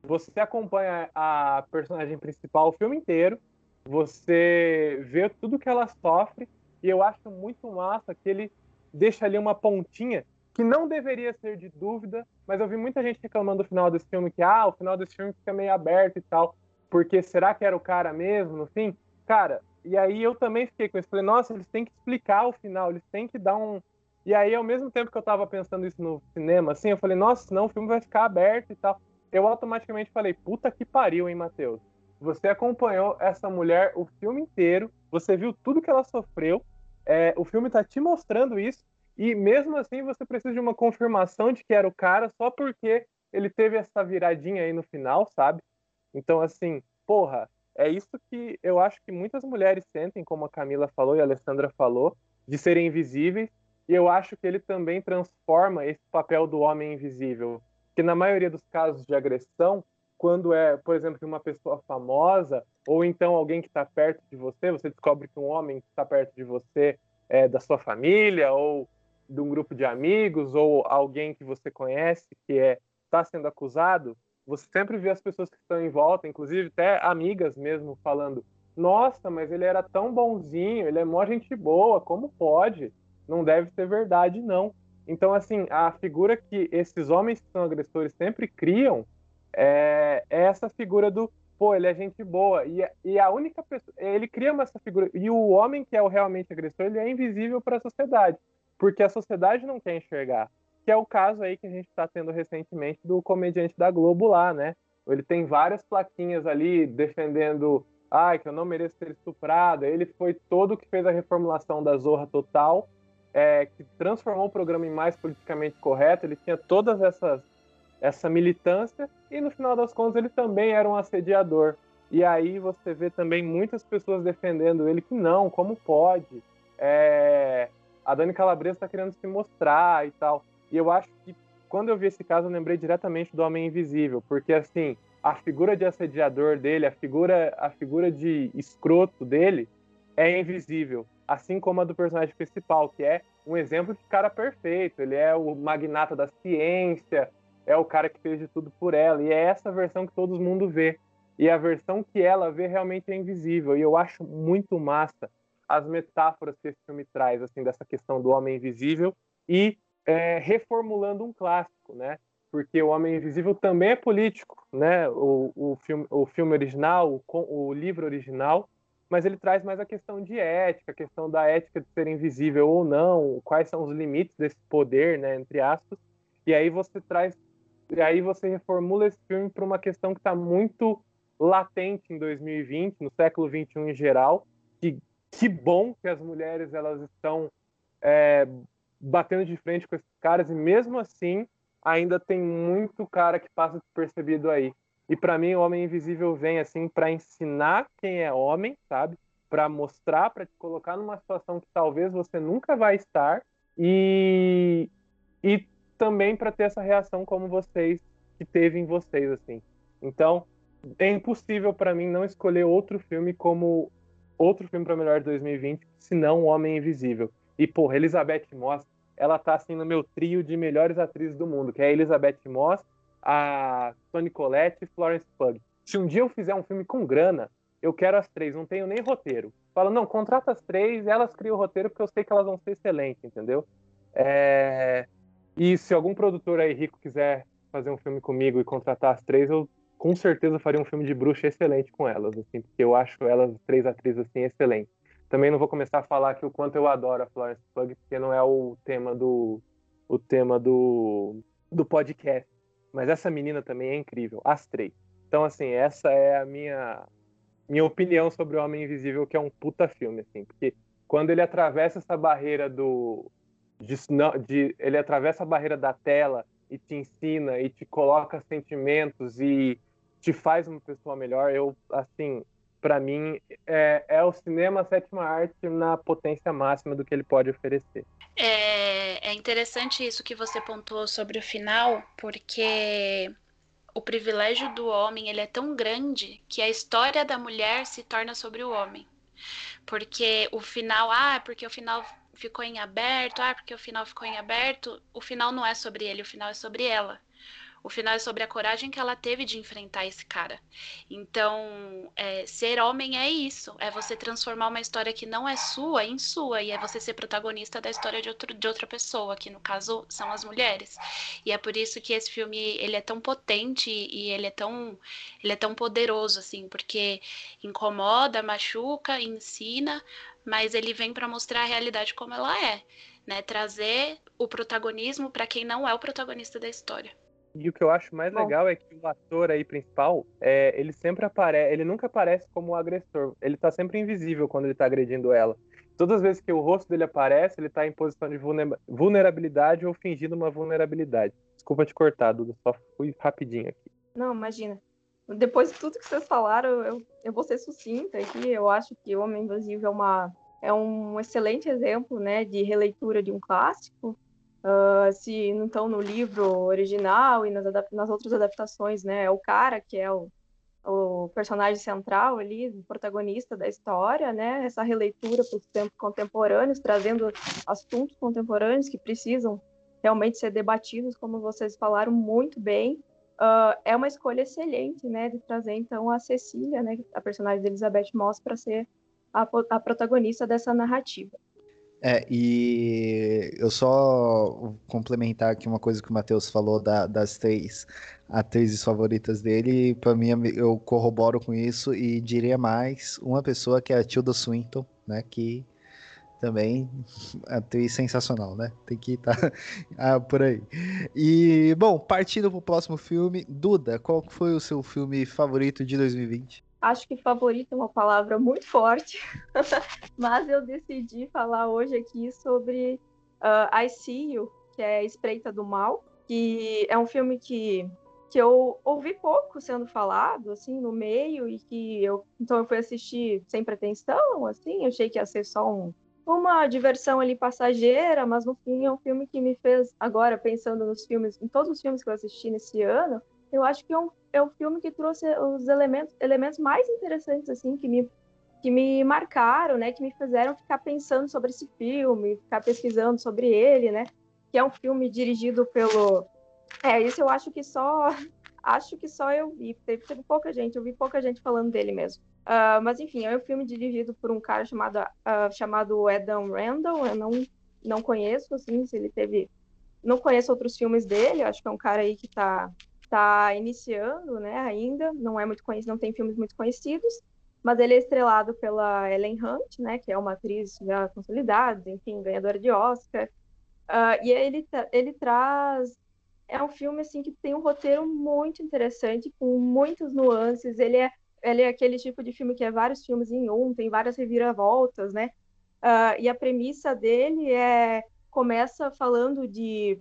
Speaker 2: você acompanha a personagem principal o filme inteiro, você vê tudo que ela sofre, e eu acho muito massa que ele deixa ali uma pontinha que não deveria ser de dúvida, mas eu vi muita gente reclamando do final desse filme, que ah, o final desse filme fica meio aberto e tal, porque será que era o cara mesmo no fim? Cara, e aí eu também fiquei com isso, falei, nossa, eles têm que explicar o final, eles têm que dar um, e aí, ao mesmo tempo que eu tava pensando isso no cinema, assim, eu falei, nossa, senão o filme vai ficar aberto e tal. Eu automaticamente falei, puta que pariu, hein, Matheus? Você acompanhou essa mulher o filme inteiro, você viu tudo que ela sofreu, é, o filme tá te mostrando isso, e mesmo assim você precisa de uma confirmação de que era o cara só porque ele teve essa viradinha aí no final, sabe? Então, assim, porra, é isso que eu acho que muitas mulheres sentem, como a Camila falou e a Alessandra falou, de serem invisíveis e eu acho que ele também transforma esse papel do homem invisível, que na maioria dos casos de agressão, quando é, por exemplo, uma pessoa famosa, ou então alguém que está perto de você, você descobre que um homem que está perto de você é da sua família, ou de um grupo de amigos, ou alguém que você conhece que é está sendo acusado, você sempre vê as pessoas que estão em volta, inclusive até amigas mesmo, falando: Nossa, mas ele era tão bonzinho, ele é mó gente boa, como pode? não deve ser verdade, não. Então, assim, a figura que esses homens que são agressores sempre criam é, é essa figura do, pô, ele é gente boa. E, e a única pessoa. Ele cria essa figura. E o homem que é o realmente agressor, ele é invisível para a sociedade. Porque a sociedade não quer enxergar. Que é o caso aí que a gente está tendo recentemente do comediante da Globo lá, né? Ele tem várias plaquinhas ali defendendo, ai, que eu não mereço ser estuprada. Ele foi todo que fez a reformulação da Zorra Total, é, que transformou o programa em mais politicamente correto. Ele tinha todas essas essa militância e no final das contas ele também era um assediador. E aí você vê também muitas pessoas defendendo ele que não, como pode? É, a Dani Calabresa está querendo se mostrar e tal. E eu acho que quando eu vi esse caso, eu lembrei diretamente do Homem Invisível, porque assim, a figura de assediador dele, a figura, a figura de escroto dele é invisível, assim como a do personagem principal, que é um exemplo de cara perfeito. Ele é o magnata da ciência, é o cara que fez de tudo por ela, e é essa versão que todo mundo vê. E a versão que ela vê realmente é invisível. E eu acho muito massa as metáforas que esse filme traz, assim, dessa questão do homem invisível e é, reformulando um clássico, né? Porque o Homem Invisível também é político, né? O, o, filme, o filme original, o, o livro original, mas ele traz mais a questão de ética, a questão da ética de ser invisível ou não, quais são os limites desse poder, né? Entre aspas. E aí você traz, e aí você reformula esse filme para uma questão que está muito latente em 2020, no século 21 em geral. Que que bom que as mulheres elas estão é, batendo de frente com esses caras e mesmo assim ainda tem muito cara que passa despercebido aí. E para mim o Homem Invisível vem assim para ensinar quem é homem, sabe? Para mostrar, para te colocar numa situação que talvez você nunca vai estar e e também para ter essa reação como vocês que teve em vocês assim. Então, é impossível para mim não escolher outro filme como outro filme para melhor de 2020, se não O Homem Invisível. E, porra, Elizabeth Moss, ela tá assim no meu trio de melhores atrizes do mundo, que é a Elizabeth Moss, a Toni Collette e Florence Pugh. Se um dia eu fizer um filme com grana, eu quero as três, não tenho nem roteiro. Fala, não, contrata as três, elas criam o roteiro porque eu sei que elas vão ser excelentes, entendeu? É... E se algum produtor aí rico quiser fazer um filme comigo e contratar as três, eu com certeza faria um filme de bruxa excelente com elas, assim, porque eu acho elas três atrizes assim excelentes. Também não vou começar a falar aqui o quanto eu adoro a Florence Pugh, porque não é o tema do o tema do, do podcast. Mas essa menina também é incrível, as três. Então, assim, essa é a minha minha opinião sobre o Homem Invisível, que é um puta filme, assim, porque quando ele atravessa essa barreira do de, de ele atravessa a barreira da tela e te ensina e te coloca sentimentos e te faz uma pessoa melhor. Eu, assim, para mim, é, é, o cinema sétima arte na potência máxima do que ele pode oferecer.
Speaker 4: É, é interessante isso que você pontuou sobre o final, porque o privilégio do homem ele é tão grande que a história da mulher se torna sobre o homem. Porque o final, ah, porque o final ficou em aberto, ah, porque o final ficou em aberto, o final não é sobre ele, o final é sobre ela. O final é sobre a coragem que ela teve de enfrentar esse cara. Então, é, ser homem é isso. É você transformar uma história que não é sua em sua. E é você ser protagonista da história de, outro, de outra pessoa, que no caso são as mulheres. E é por isso que esse filme ele é tão potente e ele é tão, ele é tão poderoso, assim, porque incomoda, machuca, ensina, mas ele vem para mostrar a realidade como ela é. Né, trazer o protagonismo para quem não é o protagonista da história.
Speaker 2: E o que eu acho mais Bom. legal é que o ator aí principal, é, ele sempre aparece, ele nunca aparece como o agressor. Ele tá sempre invisível quando ele tá agredindo ela. Todas as vezes que o rosto dele aparece, ele tá em posição de vulnerabilidade ou fingindo uma vulnerabilidade. Desculpa te cortar, Duda, só fui rapidinho aqui.
Speaker 5: Não, imagina. Depois de tudo que vocês falaram, eu, eu vou ser sucinta aqui. Eu acho que O Homem Invisível é, uma, é um excelente exemplo né, de releitura de um clássico Uh, se não estão no livro original e nas, nas, outras adaptações, né? É o cara que é o, o personagem central ali, o protagonista da história, né? Essa releitura para os tempos contemporâneos, trazendo assuntos contemporâneos que precisam realmente ser debatidos, como vocês falaram muito bem. Uh, é uma escolha excelente, né? De trazer então a Cecília, né? A personagem de Elizabeth Moss para ser a, a protagonista dessa narrativa.
Speaker 1: É, e eu só complementar aqui uma coisa que o Matheus falou da, das três atrizes favoritas dele. Para mim, eu corroboro com isso e diria mais uma pessoa que é a Tilda Swinton, né? Que também. Atriz sensacional, né? Tem que estar tá, <laughs> ah, por aí. E, bom, partindo pro próximo filme, Duda, qual foi o seu filme favorito de 2020?
Speaker 5: Acho que favorito é uma palavra muito forte, <laughs> mas eu decidi falar hoje aqui sobre uh, I See You, que é Espreita do Mal, que é um filme que que eu ouvi pouco sendo falado, assim, no meio, e que eu, então eu fui assistir sem pretensão, assim, achei que ia ser só um, uma diversão ali passageira, mas no fim é um filme que me fez, agora pensando nos filmes, em todos os filmes que eu assisti nesse ano, eu acho que é um, é um filme que trouxe os elementos, elementos mais interessantes, assim, que me, que me marcaram, né, que me fizeram ficar pensando sobre esse filme, ficar pesquisando sobre ele, né, que é um filme dirigido pelo é, isso eu acho que só <laughs> acho que só eu vi. Teve, teve pouca gente, eu vi pouca gente falando dele mesmo. Uh, mas enfim, é um filme dirigido por um cara chamado, uh, chamado Adam Randall. Eu não, não conheço, assim, se ele teve. Não conheço outros filmes dele, acho que é um cara aí que está tá iniciando, né, ainda. Não é muito conhecido, não tem filmes muito conhecidos. Mas ele é estrelado pela Ellen Hunt, né, que é uma atriz já consolidada, enfim, ganhadora de Oscar. Uh, e ele, ele traz é um filme assim que tem um roteiro muito interessante, com muitas nuances. Ele é, ele é aquele tipo de filme que é vários filmes em um, tem várias reviravoltas, né? Uh, e a premissa dele é começa falando de,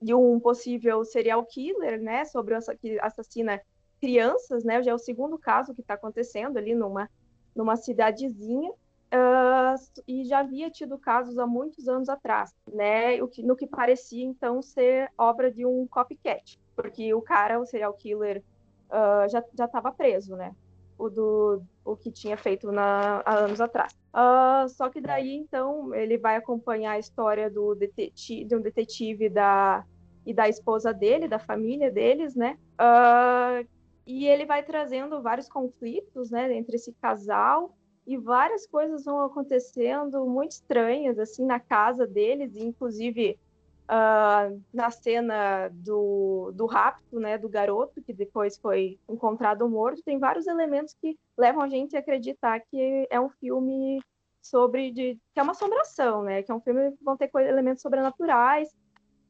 Speaker 5: de um possível serial killer, né? Sobre que assassina crianças, né? Já é o segundo caso que está acontecendo ali numa numa cidadezinha uh, e já havia tido casos há muitos anos atrás, né? O que, no que parecia então ser obra de um copycat, porque o cara, o serial killer, uh, já já estava preso, né? O do o que tinha feito na, há anos atrás. Uh, só que daí então ele vai acompanhar a história do detetive, de um detetive da e da esposa dele, da família deles, né? Uh, e ele vai trazendo vários conflitos, né, entre esse casal e várias coisas vão acontecendo muito estranhas assim na casa deles, inclusive uh, na cena do, do rapto, né, do garoto que depois foi encontrado morto, tem vários elementos que levam a gente a acreditar que é um filme sobre de, que é uma assombração, né, que é um filme que vão ter elementos sobrenaturais.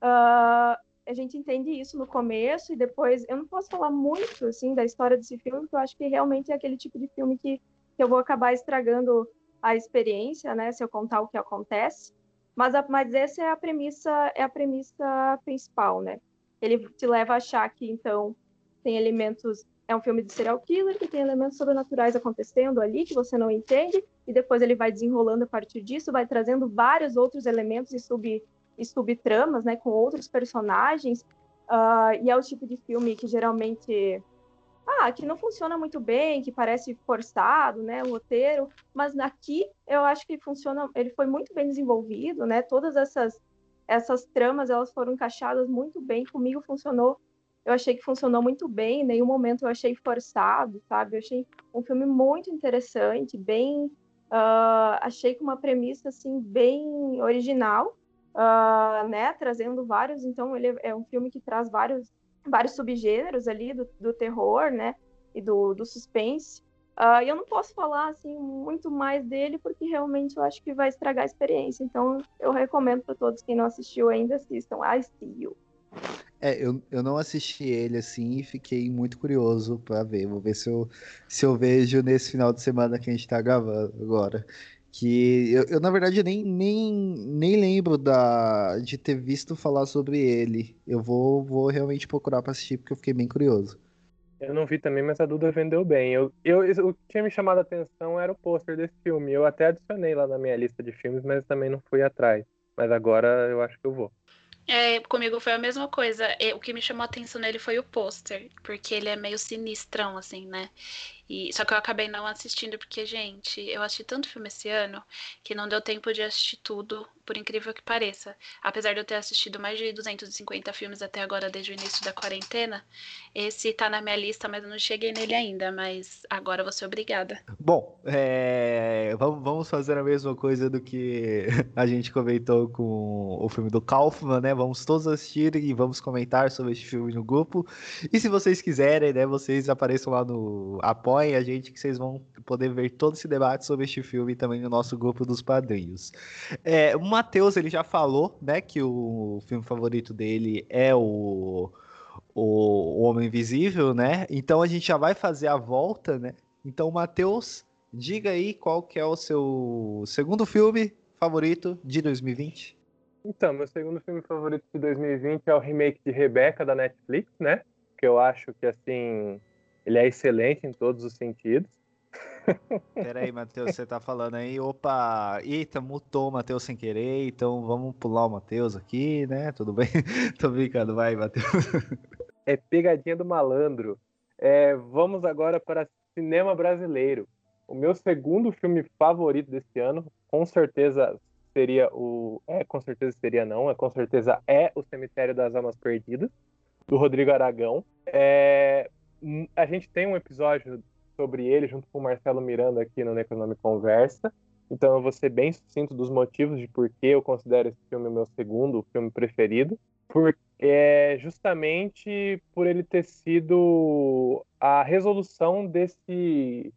Speaker 5: Uh, a gente entende isso no começo e depois eu não posso falar muito assim da história desse filme, porque eu acho que realmente é aquele tipo de filme que que eu vou acabar estragando a experiência, né, se eu contar o que acontece. Mas, a, mas essa é a premissa, é a premissa principal, né? Ele te leva a achar que então tem elementos, é um filme de serial killer que tem elementos sobrenaturais acontecendo ali que você não entende e depois ele vai desenrolando a partir disso, vai trazendo vários outros elementos e sub e subtramas, né, com outros personagens. Uh, e é o tipo de filme que geralmente ah, que não funciona muito bem, que parece forçado, né, o roteiro, mas aqui eu acho que funciona, ele foi muito bem desenvolvido, né, todas essas essas tramas, elas foram encaixadas muito bem, comigo funcionou, eu achei que funcionou muito bem, em nenhum momento eu achei forçado, sabe, eu achei um filme muito interessante, bem, uh, achei com uma premissa, assim, bem original, uh, né, trazendo vários, então ele é um filme que traz vários vários subgêneros ali do, do terror, né? E do, do suspense. Uh, e eu não posso falar assim muito mais dele porque realmente eu acho que vai estragar a experiência. Então eu recomendo para todos quem não assistiu ainda assistam. I See.
Speaker 1: É, eu, eu não assisti ele assim e fiquei muito curioso para ver. Vou ver se eu, se eu vejo nesse final de semana que a gente está gravando agora que eu, eu, na verdade nem, nem, nem lembro da, de ter visto falar sobre ele. Eu vou, vou realmente procurar para assistir porque eu fiquei bem curioso.
Speaker 2: Eu não vi também, mas a Duda vendeu bem. Eu, eu, o que tinha me chamado a atenção era o pôster desse filme. Eu até adicionei lá na minha lista de filmes, mas também não fui atrás. Mas agora eu acho que eu vou.
Speaker 4: É, comigo foi a mesma coisa. O que me chamou a atenção nele foi o pôster, porque ele é meio sinistrão, assim, né? E, só que eu acabei não assistindo, porque, gente, eu assisti tanto filme esse ano que não deu tempo de assistir tudo, por incrível que pareça. Apesar de eu ter assistido mais de 250 filmes até agora, desde o início da quarentena, esse tá na minha lista, mas eu não cheguei nele ainda. Mas agora vou ser obrigada.
Speaker 1: Bom, é... vamos, fazer a mesma coisa do que <laughs> a gente comentou com o filme do Kaufman, né? Vamos todos assistir e vamos comentar sobre este filme no grupo. E se vocês quiserem, né, vocês apareçam lá no A gente, que vocês vão poder ver todo esse debate sobre este filme também no nosso grupo dos padrinhos. É, o Matheus, ele já falou, né, que o filme favorito dele é o o, o Homem Invisível, né? Então a gente já vai fazer a volta, né? Então, Matheus, diga aí qual que é o seu segundo filme favorito de 2020.
Speaker 2: Então, meu segundo filme favorito de 2020 é o remake de Rebecca da Netflix, né? Que eu acho que assim ele é excelente em todos os sentidos. <laughs>
Speaker 1: Peraí, Matheus, você tá falando aí, opa, eita, mutou o Matheus sem querer, então vamos pular o Matheus aqui, né? Tudo bem? <laughs> Tô brincando, vai, Matheus.
Speaker 2: É pegadinha do malandro. É, vamos agora para cinema brasileiro. O meu segundo filme favorito desse ano, com certeza seria o. É, com certeza seria não, é com certeza é O Cemitério das Almas Perdidas, do Rodrigo Aragão. É, a gente tem um episódio sobre ele junto com o Marcelo Miranda aqui no Necronome Conversa. Então eu vou ser bem sucinto dos motivos de por que eu considero esse filme meu segundo filme preferido. Por, é, justamente por ele ter sido a resolução desse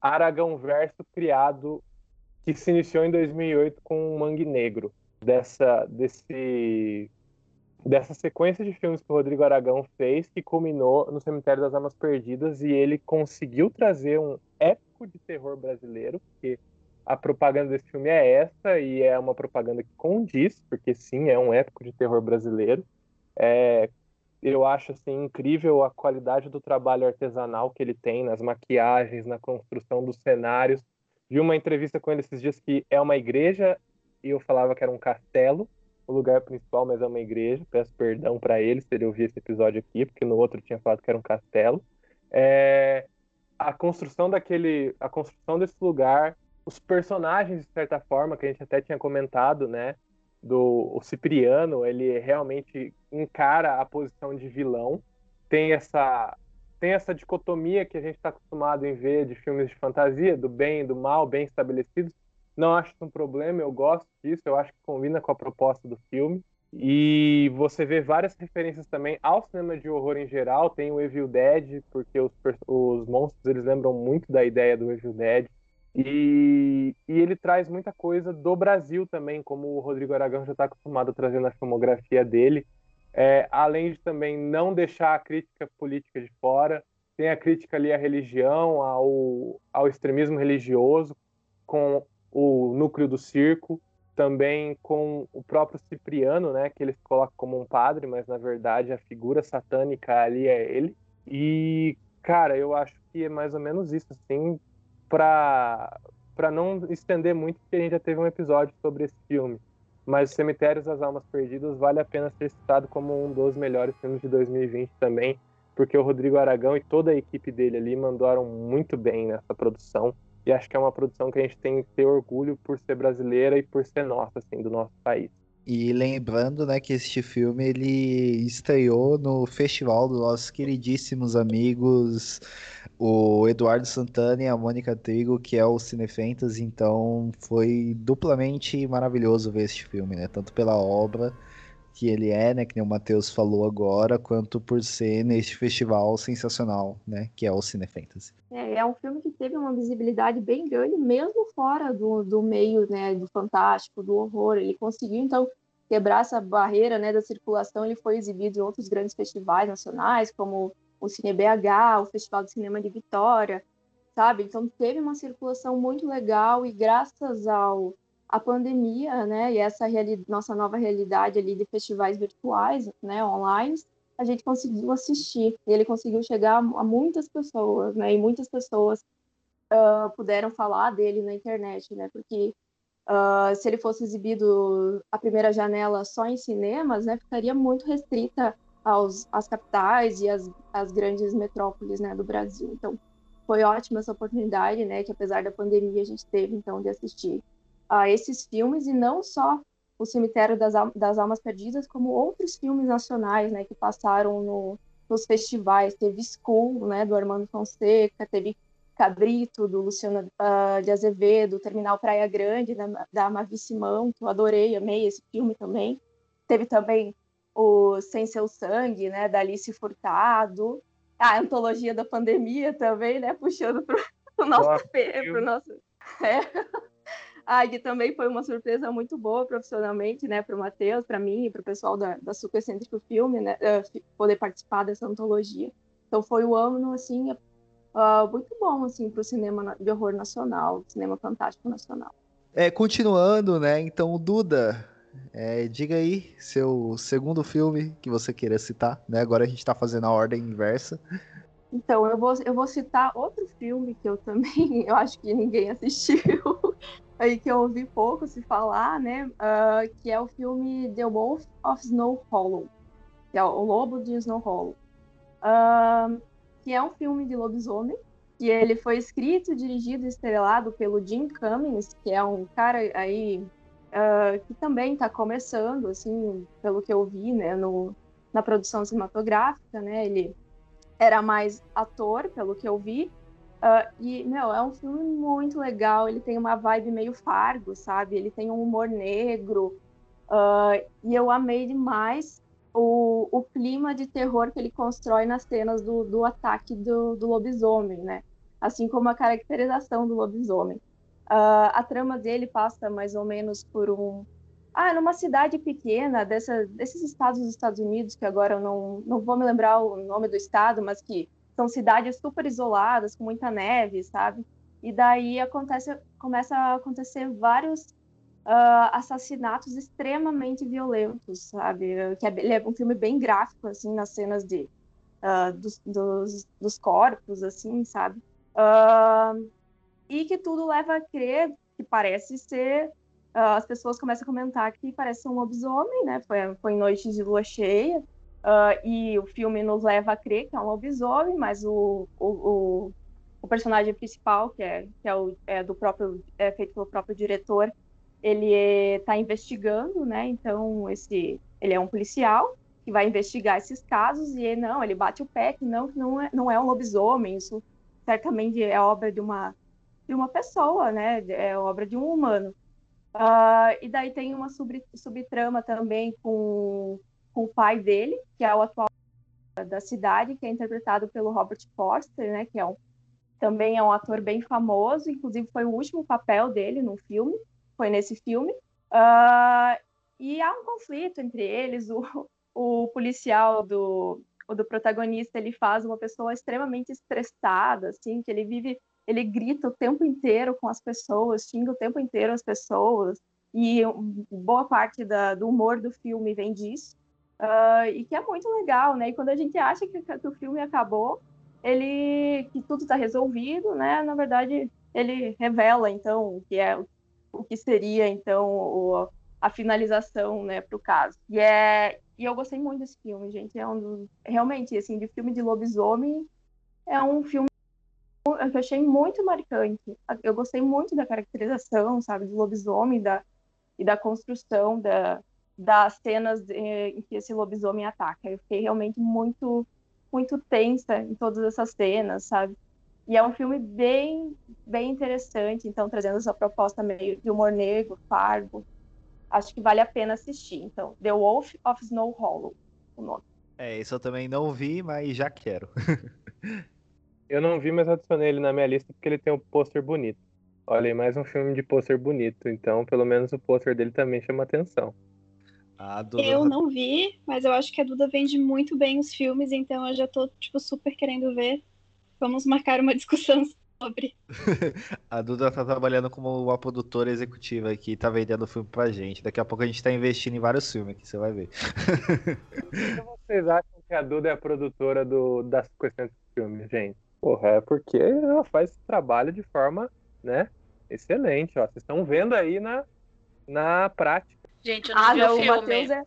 Speaker 2: Aragão verso criado que se iniciou em 2008 com o Mangue Negro, dessa, desse, dessa sequência de filmes que o Rodrigo Aragão fez, que culminou no Cemitério das Almas Perdidas, e ele conseguiu trazer um épico de terror brasileiro, porque a propaganda desse filme é essa, e é uma propaganda que condiz, porque sim, é um épico de terror brasileiro. É, eu acho assim incrível a qualidade do trabalho artesanal que ele tem nas maquiagens, na construção dos cenários. Vi uma entrevista com ele esses dias que é uma igreja e eu falava que era um castelo, o lugar principal, mas é uma igreja. Peço perdão para ele se ele ouvir esse episódio aqui, porque no outro tinha falado que era um castelo. É... a construção daquele, a construção desse lugar, os personagens de certa forma que a gente até tinha comentado, né? do o Cipriano, ele realmente encara a posição de vilão. Tem essa tem essa dicotomia que a gente está acostumado em ver de filmes de fantasia, do bem e do mal, bem estabelecidos. Não acho um problema, eu gosto disso, eu acho que combina com a proposta do filme. E você vê várias referências também ao cinema de horror em geral. Tem o Evil Dead, porque os, os monstros eles lembram muito da ideia do Evil Dead. E, e, ele traz muita coisa do Brasil também, como o Rodrigo Aragão já está acostumado a trazer na filmografia dele. É, além de também não deixar a crítica política de fora, tem a crítica ali à religião, ao, ao extremismo religioso, com o núcleo do circo, também com o próprio Cipriano, né, que ele coloca como um padre, mas na verdade a figura satânica ali é ele. E, cara, eu acho que é mais ou menos isso, assim, para para não estender muito, porque a gente já teve um episódio sobre esse filme. Mas Cemitérios das Almas Perdidas vale a pena ser citado como um dos melhores filmes de 2020 também, porque o Rodrigo Aragão e toda a equipe dele ali mandaram muito bem nessa produção. E acho que é uma produção que a gente tem que ter orgulho por ser brasileira e por ser nossa, assim, do nosso país.
Speaker 1: E lembrando, né, que este filme ele estreou no festival dos nossos queridíssimos amigos, o Eduardo Santana e a Mônica Trigo, que é o Cinefentas, então foi duplamente maravilhoso ver este filme, né, tanto pela obra que ele é, né, que nem o Matheus falou agora, quanto por ser neste festival sensacional, né, que é o Cinefentas.
Speaker 5: É, é um filme que teve uma visibilidade bem grande, mesmo fora do, do meio, né, do fantástico, do horror, ele conseguiu, então, quebrar essa barreira né, da circulação, ele foi exibido em outros grandes festivais nacionais, como o Cine BH, o Festival de Cinema de Vitória, sabe? Então teve uma circulação muito legal e graças ao a pandemia, né, e essa nossa nova realidade ali de festivais virtuais, né, online, a gente conseguiu assistir. E ele conseguiu chegar a muitas pessoas, né, e muitas pessoas uh, puderam falar dele na internet, né, porque Uh, se ele fosse exibido a primeira janela só em cinemas, né, ficaria muito restrita aos, às capitais e às, às grandes metrópoles né, do Brasil. Então, foi ótima essa oportunidade, né, que apesar da pandemia a gente teve, então, de assistir a esses filmes e não só o Cemitério das, das Almas Perdidas, como outros filmes nacionais, né, que passaram no, nos festivais. Teve School, né, do Armando Fonseca, teve Cabrito, do Luciano uh, de Azevedo, Terminal Praia Grande, da, da Mavi Simão, que eu adorei, amei esse filme também. Teve também o Sem Seu Sangue, né, da Alice Furtado. A antologia da pandemia também, né, puxando para o nosso... Nossa, pro nosso é. Ah, que também foi uma surpresa muito boa profissionalmente, né, para o Matheus, para mim e para o pessoal da, da Super Filme, né, uh, poder participar dessa antologia. Então foi um ano, assim, uh, muito bom, assim, para o cinema de horror nacional, cinema fantástico nacional.
Speaker 1: É, continuando, né, então, Duda, é, diga aí seu segundo filme que você queira citar, né, agora a gente está fazendo a ordem inversa.
Speaker 5: Então, eu vou, eu vou citar outro filme que eu também, <laughs> eu acho que ninguém assistiu, aí que eu ouvi pouco se falar, né? Uh, que é o filme The Wolf of Snow Hollow, que é o Lobo de Snow Hollow. Uh, que é um filme de lobisomem, que ele foi escrito, dirigido e estrelado pelo Jim Cummings, que é um cara aí uh, que também está começando, assim, pelo que eu vi, né, no, na produção cinematográfica, né? Ele era mais ator, pelo que eu vi, Uh, e, meu, é um filme muito legal. Ele tem uma vibe meio Fargo, sabe? Ele tem um humor negro. Uh, e eu amei demais o, o clima de terror que ele constrói nas cenas do, do ataque do, do lobisomem, né? Assim como a caracterização do lobisomem. Uh, a trama dele passa mais ou menos por um. Ah, numa cidade pequena dessa, desses estados dos Estados Unidos, que agora eu não, não vou me lembrar o nome do estado, mas que são cidades super isoladas, com muita neve, sabe? E daí acontece, começa a acontecer vários uh, assassinatos extremamente violentos, sabe? Que é, é, um filme bem gráfico, assim, nas cenas de, uh, dos, dos, dos, corpos, assim, sabe? Uh, e que tudo leva a crer que parece ser as pessoas começam a comentar que parece um lobisomem, né? Foi, foi noites de lua cheia. Uh, e o filme nos leva a crer que é um lobisomem, mas o, o, o, o personagem principal, que é, que é, o, é do próprio, é feito pelo próprio diretor, ele está investigando, né? Então esse, ele é um policial que vai investigar esses casos e não, ele bate o pé que não, que não é, não é um lobisomem, isso certamente é obra de uma de uma pessoa, né? É obra de um humano. Uh, e daí tem uma sub, subtrama também com com o pai dele, que é o atual da cidade, que é interpretado pelo Robert Forster, né, que é um, também é um ator bem famoso, inclusive foi o último papel dele no filme, foi nesse filme. Uh, e há um conflito entre eles, o, o policial do, o do protagonista, ele faz uma pessoa extremamente estressada, assim, que ele vive, ele grita o tempo inteiro com as pessoas, xinga o tempo inteiro as pessoas, e boa parte da, do humor do filme vem disso. Uh, e que é muito legal, né? E quando a gente acha que, que o filme acabou, ele que tudo está resolvido, né? Na verdade, ele revela então o que é o que seria então o, a finalização, né, para o caso. E é e eu gostei muito desse filme, gente. É um dos, realmente assim de filme de lobisomem é um filme que eu achei muito marcante. Eu gostei muito da caracterização, sabe, do lobisomem, da e da construção da das cenas em que esse lobisomem ataca. Eu fiquei realmente muito, muito tensa em todas essas cenas, sabe? E é um filme bem, bem interessante, então trazendo essa proposta meio de humor negro, fargo. Acho que vale a pena assistir. Então, The Wolf of Snow Hollow, o nome.
Speaker 1: É, isso eu também não vi, mas já quero. <laughs>
Speaker 2: eu não vi, mas adicionei ele na minha lista porque ele tem um pôster bonito. Olha, mais um filme de pôster bonito, então pelo menos o pôster dele também chama atenção.
Speaker 3: Duda... Eu não vi, mas eu acho que a Duda vende muito bem os filmes, então eu já tô, tipo, super querendo ver. Vamos marcar uma <laughs> discussão sobre. <laughs>
Speaker 1: a Duda tá trabalhando como uma produtora executiva aqui, tá vendendo filme pra gente. Daqui a pouco a gente tá investindo em vários filmes aqui, você vai ver. <laughs>
Speaker 2: Por que vocês acham que a Duda é a produtora do, das questões dos filmes, gente? Porra, é porque ela faz esse trabalho de forma, né, excelente, ó. Vocês estão vendo aí na, na prática.
Speaker 4: Gente, eu não ah, vi não, o filme. É...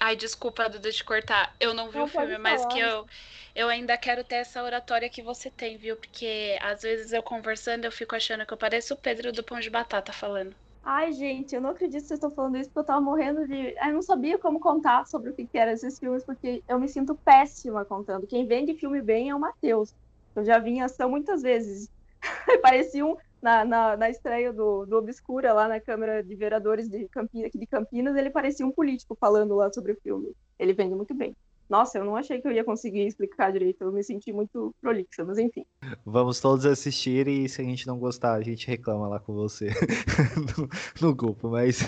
Speaker 4: Ai, desculpa, Duda, de cortar. Eu não vi não, o filme, mas que eu, eu ainda quero ter essa oratória que você tem, viu? Porque às vezes eu conversando, eu fico achando que eu pareço o Pedro do Pão de Batata falando.
Speaker 5: Ai, gente, eu não acredito que vocês estão falando isso, porque eu tava morrendo de. Eu não sabia como contar sobre o que, que eram esses filmes, porque eu me sinto péssima contando. Quem vende filme bem é o Matheus. Eu já vi em ação muitas vezes. <laughs> parecia um, na, na, na, estreia do, do Obscura, lá na Câmara de Vereadores de Campinas, de Campinas, ele parecia um político falando lá sobre o filme. Ele vende muito bem. Nossa, eu não achei que eu ia conseguir explicar direito, eu me senti muito prolixa, mas enfim.
Speaker 1: Vamos todos assistir e se a gente não gostar, a gente reclama lá com você no, <laughs> no, grupo. Mas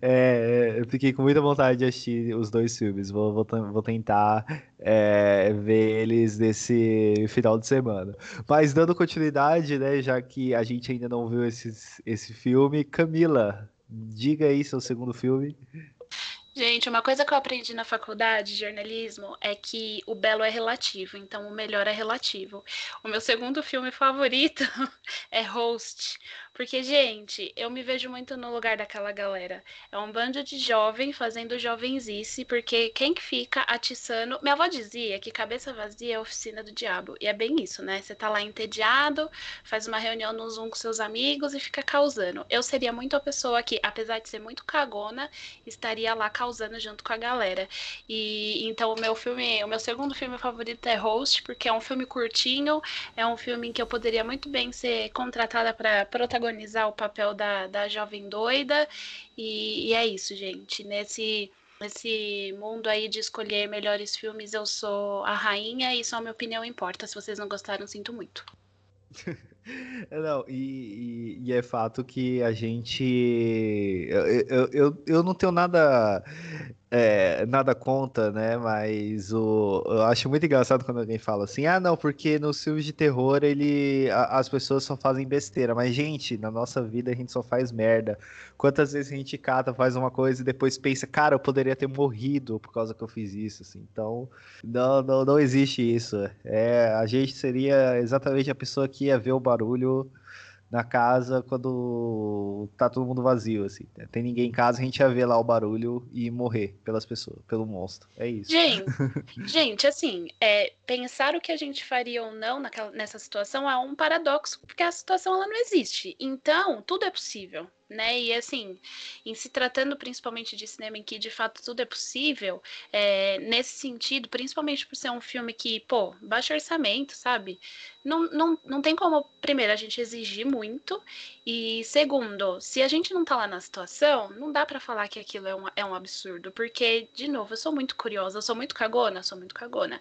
Speaker 1: é, eu fiquei com muita vontade de assistir os dois filmes. Vou, vou, vou tentar é, ver eles nesse final de semana. Mas dando continuidade, né, já que a gente ainda não viu esse, esse filme, Camila, diga aí seu segundo filme.
Speaker 4: Gente, uma coisa que eu aprendi na faculdade de jornalismo é que o belo é relativo, então o melhor é relativo. O meu segundo filme favorito <laughs> é Host, porque, gente, eu me vejo muito no lugar daquela galera. É um bando de jovem fazendo jovenzice, porque quem que fica atiçando. Minha avó dizia que cabeça vazia é oficina do diabo. E é bem isso, né? Você tá lá entediado, faz uma reunião no Zoom com seus amigos e fica causando. Eu seria muito a pessoa que, apesar de ser muito cagona, estaria lá causando junto com a galera. E então o meu filme, o meu segundo filme favorito é Host, porque é um filme curtinho, é um filme em que eu poderia muito bem ser contratada para protagonizar protagonizar o papel da, da jovem doida. E, e é isso, gente. Nesse, nesse mundo aí de escolher melhores filmes, eu sou a rainha e só minha opinião importa. Se vocês não gostaram, sinto muito. <laughs>
Speaker 1: Não, e, e, e, é fato que a gente. Eu, eu, eu, eu não tenho nada é, nada conta, né? Mas o, eu acho muito engraçado quando alguém fala assim: ah, não, porque nos filmes de terror ele, a, as pessoas só fazem besteira. Mas, gente, na nossa vida a gente só faz merda. Quantas vezes a gente cata, faz uma coisa e depois pensa, cara, eu poderia ter morrido por causa que eu fiz isso. Assim. Então, não, não, não existe isso. É, a gente seria exatamente a pessoa que ia ver o barulho na casa quando tá todo mundo vazio, assim. Né? Tem ninguém em casa, a gente ia ver lá o barulho e morrer pelas pessoas, pelo monstro. É isso.
Speaker 4: Gente, <laughs> gente assim, é, pensar o que a gente faria ou não naquela, nessa situação é um paradoxo, porque a situação ela não existe. Então, tudo é possível né? E assim, em se tratando principalmente de cinema em que de fato tudo é possível, é, nesse sentido, principalmente por ser um filme que, pô, baixo orçamento, sabe? Não, não, não tem como, primeiro, a gente exigir muito, e segundo, se a gente não tá lá na situação, não dá para falar que aquilo é um, é um absurdo, porque, de novo, eu sou muito curiosa, eu sou muito cagona, sou muito cagona,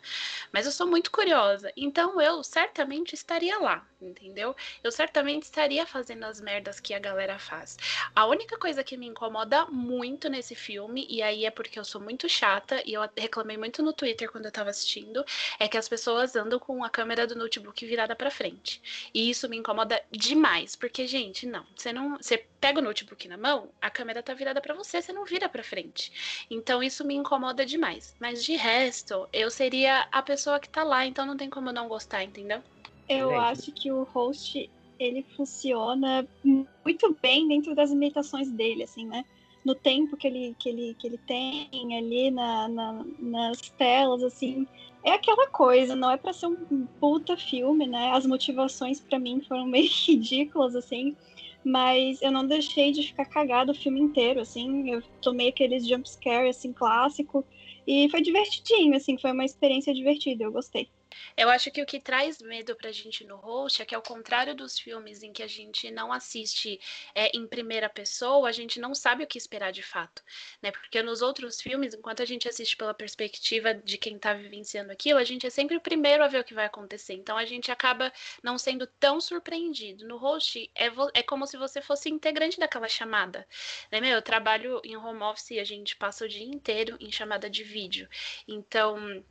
Speaker 4: mas eu sou muito curiosa, então eu certamente estaria lá, entendeu? Eu certamente estaria fazendo as merdas que a galera faz. A única coisa que me incomoda muito nesse filme, e aí é porque eu sou muito chata, e eu reclamei muito no Twitter quando eu tava assistindo, é que as pessoas andam com a câmera do notebook virada para frente. E isso me incomoda demais, porque, gente, não. Você não. Você pega o notebook na mão, a câmera tá virada para você, você não vira para frente. Então isso me incomoda demais. Mas de resto, eu seria a pessoa que tá lá, então não tem como não gostar, entendeu?
Speaker 3: Eu acho que o host ele funciona muito bem dentro das limitações dele, assim, né? No tempo que ele, que ele, que ele tem ali na, na nas telas, assim, é aquela coisa, não é para ser um puta filme, né? As motivações para mim foram <laughs> meio ridículas, assim, mas eu não deixei de ficar cagado o filme inteiro, assim, eu tomei aqueles jumpscare, assim, clássico, e foi divertidinho, assim, foi uma experiência divertida, eu gostei.
Speaker 4: Eu acho que o que traz medo pra gente no host é que, ao contrário dos filmes em que a gente não assiste é, em primeira pessoa, a gente não sabe o que esperar de fato. Né? Porque nos outros filmes, enquanto a gente assiste pela perspectiva de quem tá vivenciando aquilo, a gente é sempre o primeiro a ver o que vai acontecer. Então a gente acaba não sendo tão surpreendido. No host, é, é como se você fosse integrante daquela chamada. Né? Meu, eu trabalho em home office e a gente passa o dia inteiro em chamada de vídeo. Então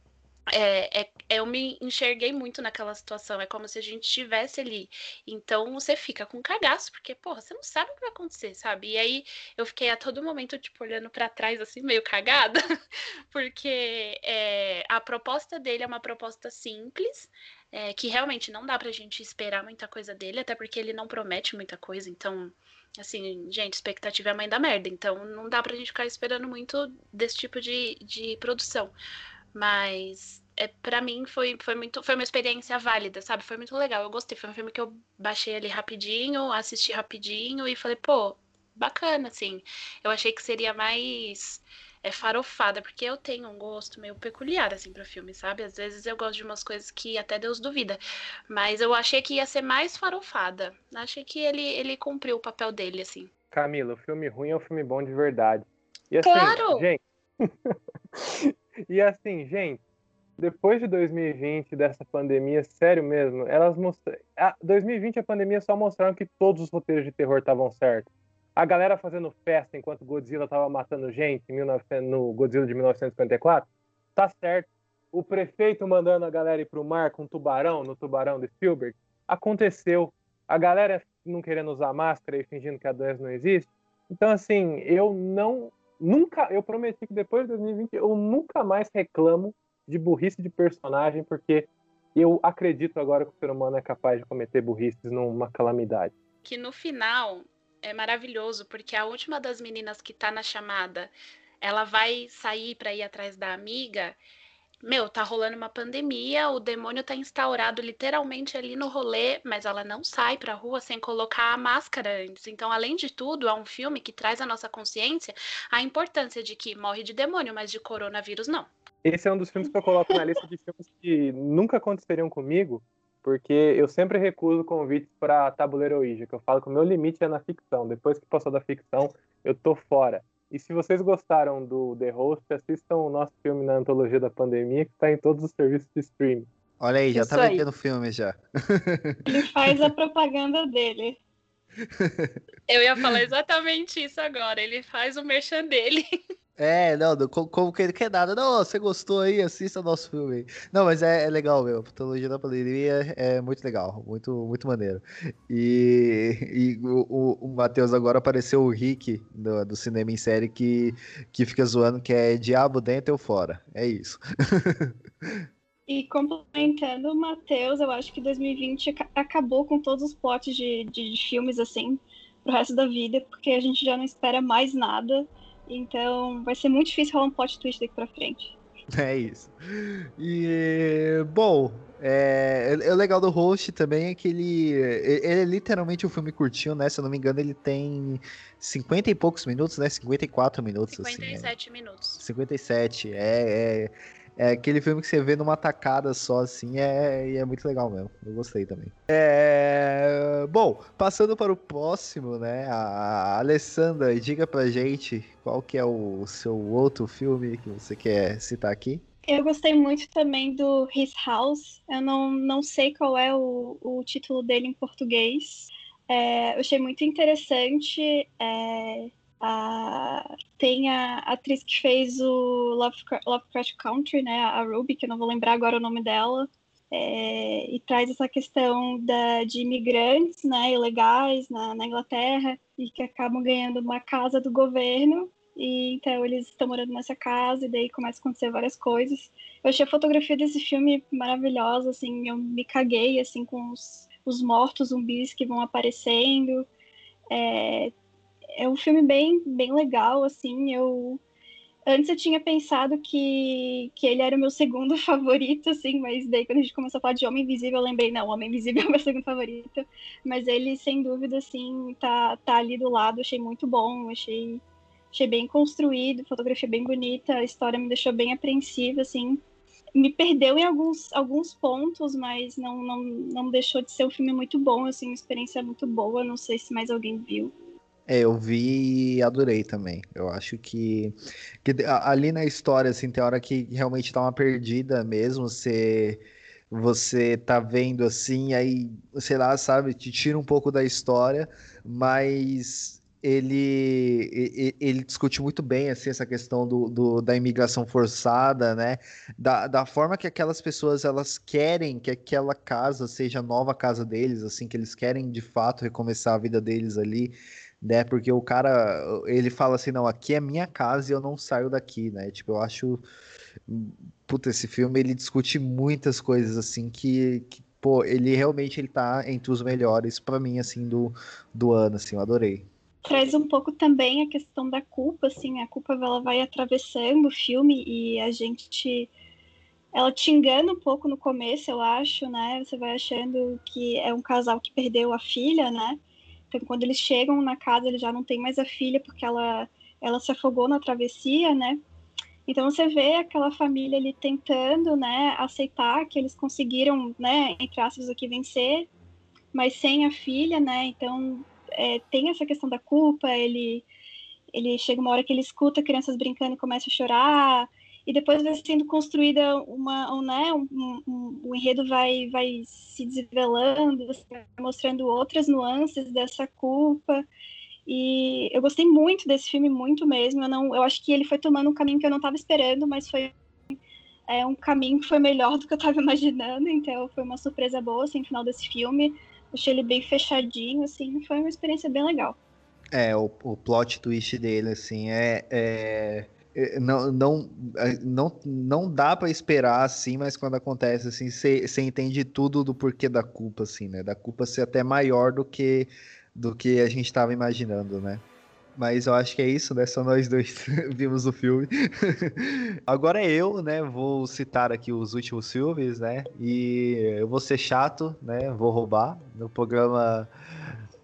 Speaker 4: é, é, eu me enxerguei muito naquela situação. É como se a gente estivesse ali. Então você fica com cagaço, porque, porra, você não sabe o que vai acontecer, sabe? E aí eu fiquei a todo momento, tipo, olhando para trás, assim, meio cagada, <laughs> porque é, a proposta dele é uma proposta simples. É, que realmente não dá pra gente esperar muita coisa dele, até porque ele não promete muita coisa, então assim, gente, expectativa é a mãe da merda, então não dá pra gente ficar esperando muito desse tipo de, de produção. Mas é, para mim foi, foi muito foi uma experiência válida, sabe? Foi muito legal. Eu gostei. Foi um filme que eu baixei ali rapidinho, assisti rapidinho e falei, pô, bacana, assim. Eu achei que seria mais é farofada, porque eu tenho um gosto meio peculiar, assim, pra filme, sabe? Às vezes eu gosto de umas coisas que até Deus duvida. Mas eu achei que ia ser mais farofada. Achei que ele, ele cumpriu o papel dele, assim.
Speaker 2: Camila, o filme ruim é um filme bom de verdade. E assim,
Speaker 4: claro!
Speaker 2: Gente... <laughs> e assim, gente, depois de 2020, dessa pandemia, sério mesmo, elas mostraram. 2020 a pandemia só mostraram que todos os roteiros de terror estavam certos. A galera fazendo festa enquanto Godzilla tava matando gente 19... no Godzilla de 1954, tá certo. O prefeito mandando a galera ir pro mar com tubarão, no tubarão de Spielberg, aconteceu. A galera não querendo usar máscara e fingindo que a doença não existe. Então, assim, eu não. Nunca. Eu prometi que depois de 2020 eu nunca mais reclamo de burrice de personagem, porque eu acredito agora que o ser humano é capaz de cometer burrices numa calamidade.
Speaker 4: Que no final é maravilhoso, porque a última das meninas que tá na chamada, ela vai sair para ir atrás da amiga. Meu, tá rolando uma pandemia, o demônio tá instaurado literalmente ali no rolê, mas ela não sai pra rua sem colocar a máscara antes. Então, além de tudo, é um filme que traz à nossa consciência a importância de que morre de demônio, mas de coronavírus não.
Speaker 2: Esse é um dos filmes que eu coloco na lista de filmes que nunca aconteceriam comigo, porque eu sempre recuso convites para Tabuleiro Ouija, que eu falo que o meu limite é na ficção. Depois que passou da ficção, eu tô fora. E se vocês gostaram do The Host, assistam o nosso filme na antologia da pandemia, que está em todos os serviços de streaming.
Speaker 1: Olha aí, já Isso tá vendendo filme já. <laughs>
Speaker 3: Ele faz a propaganda dele. <laughs>
Speaker 4: Eu ia falar exatamente isso agora. Ele faz o merchan dele. <laughs>
Speaker 1: É, não, como, que ele quer nada. Não, você gostou aí, assista nosso filme. Não, mas é, é legal, meu. A patologia da pandemia é, muito legal, muito, muito maneiro. E, e o, o, o Matheus agora apareceu o Rick do, do, cinema em série que, que fica zoando que é diabo dentro ou fora. É isso. <laughs>
Speaker 3: E complementando o Matheus, eu acho que 2020 acabou com todos os potes de, de, de filmes assim pro resto da vida, porque a gente já não espera mais nada. Então vai ser muito difícil rolar um plot twist daqui pra frente. <laughs>
Speaker 1: É isso. E, bom, é, é, o legal do host também é que ele, ele é literalmente um filme curtinho, né? Se eu não me engano, ele tem 50 e poucos minutos, né? 54 minutos.
Speaker 4: 57
Speaker 1: assim,
Speaker 4: é. minutos.
Speaker 1: 57, é, é, é aquele filme que você vê numa tacada só, assim, é, é muito legal mesmo. Eu gostei também. É... Bom, passando para o próximo, né? A Alessandra, diga pra gente qual que é o seu outro filme que você quer citar aqui.
Speaker 3: Eu gostei muito também do His House. Eu não, não sei qual é o, o título dele em português. É, eu achei muito interessante. É, a, tem a atriz que fez o Lovecraft, Country, né, a Ruby, que eu não vou lembrar agora o nome dela, é, e traz essa questão da, de imigrantes né, ilegais na, na Inglaterra e que acabam ganhando uma casa do governo e então eles estão morando nessa casa e daí começa a acontecer várias coisas. Eu achei a fotografia desse filme maravilhosa, assim, eu me caguei assim com os, os mortos zumbis que vão aparecendo. É, é um filme bem, bem legal, assim, eu... Antes eu tinha pensado que, que ele era o meu segundo <laughs> favorito, assim, mas daí quando a gente começou a falar de Homem Invisível, eu lembrei, não, Homem Invisível é o meu <laughs> segundo favorito. Mas ele, sem dúvida, assim, tá, tá ali do lado, achei muito bom, achei, achei bem construído, fotografia bem bonita, a história me deixou bem apreensiva, assim. Me perdeu em alguns, alguns pontos, mas não, não, não deixou de ser um filme muito bom, assim, uma experiência muito boa, não sei se mais alguém viu.
Speaker 1: É, eu vi e adorei também. Eu acho que, que ali na história, assim, tem hora que realmente dá uma perdida mesmo. Você, você tá vendo assim, aí, sei lá, sabe, te tira um pouco da história, mas ele, ele, ele discute muito bem assim, essa questão do, do, da imigração forçada, né? Da, da forma que aquelas pessoas elas querem que aquela casa seja a nova casa deles, assim, que eles querem de fato recomeçar a vida deles ali né? Porque o cara, ele fala assim, não, aqui é minha casa e eu não saio daqui, né? Tipo, eu acho, puta, esse filme ele discute muitas coisas assim que, que pô, ele realmente ele tá entre os melhores para mim assim do, do ano, assim, eu adorei.
Speaker 3: Traz um pouco também a questão da culpa, assim, a culpa ela vai atravessando o filme e a gente ela te engana um pouco no começo, eu acho, né? Você vai achando que é um casal que perdeu a filha, né? Quando eles chegam na casa, ele já não tem mais a filha, porque ela, ela se afogou na travessia, né? Então você vê aquela família ali tentando, né, aceitar que eles conseguiram, né, entre aspas aqui vencer, mas sem a filha, né? Então é, tem essa questão da culpa. Ele ele chega uma hora que ele escuta crianças brincando e começa a chorar e depois vai sendo construída uma, um, né, um, um, o enredo vai, vai se desvelando, mostrando outras nuances dessa culpa. E eu gostei muito desse filme, muito mesmo. Eu, não, eu acho que ele foi tomando um caminho que eu não estava esperando, mas foi é, um caminho que foi melhor do que eu estava <laughs> imaginando. Então foi uma surpresa boa, assim, no final desse filme. Achei ele bem fechadinho, assim, foi uma experiência bem legal.
Speaker 1: É, o, o plot twist dele, assim, é é, não, não, é, não, não dá para esperar assim, mas quando acontece assim, você entende tudo do porquê da culpa, assim, né? Da culpa ser até maior do que do que a gente estava imaginando, né? Mas eu acho que é isso, né? Só nós dois <laughs> vimos o filme. <laughs> Agora é eu, né? Vou citar aqui os últimos filmes, né? E eu vou ser chato, né? Vou roubar no programa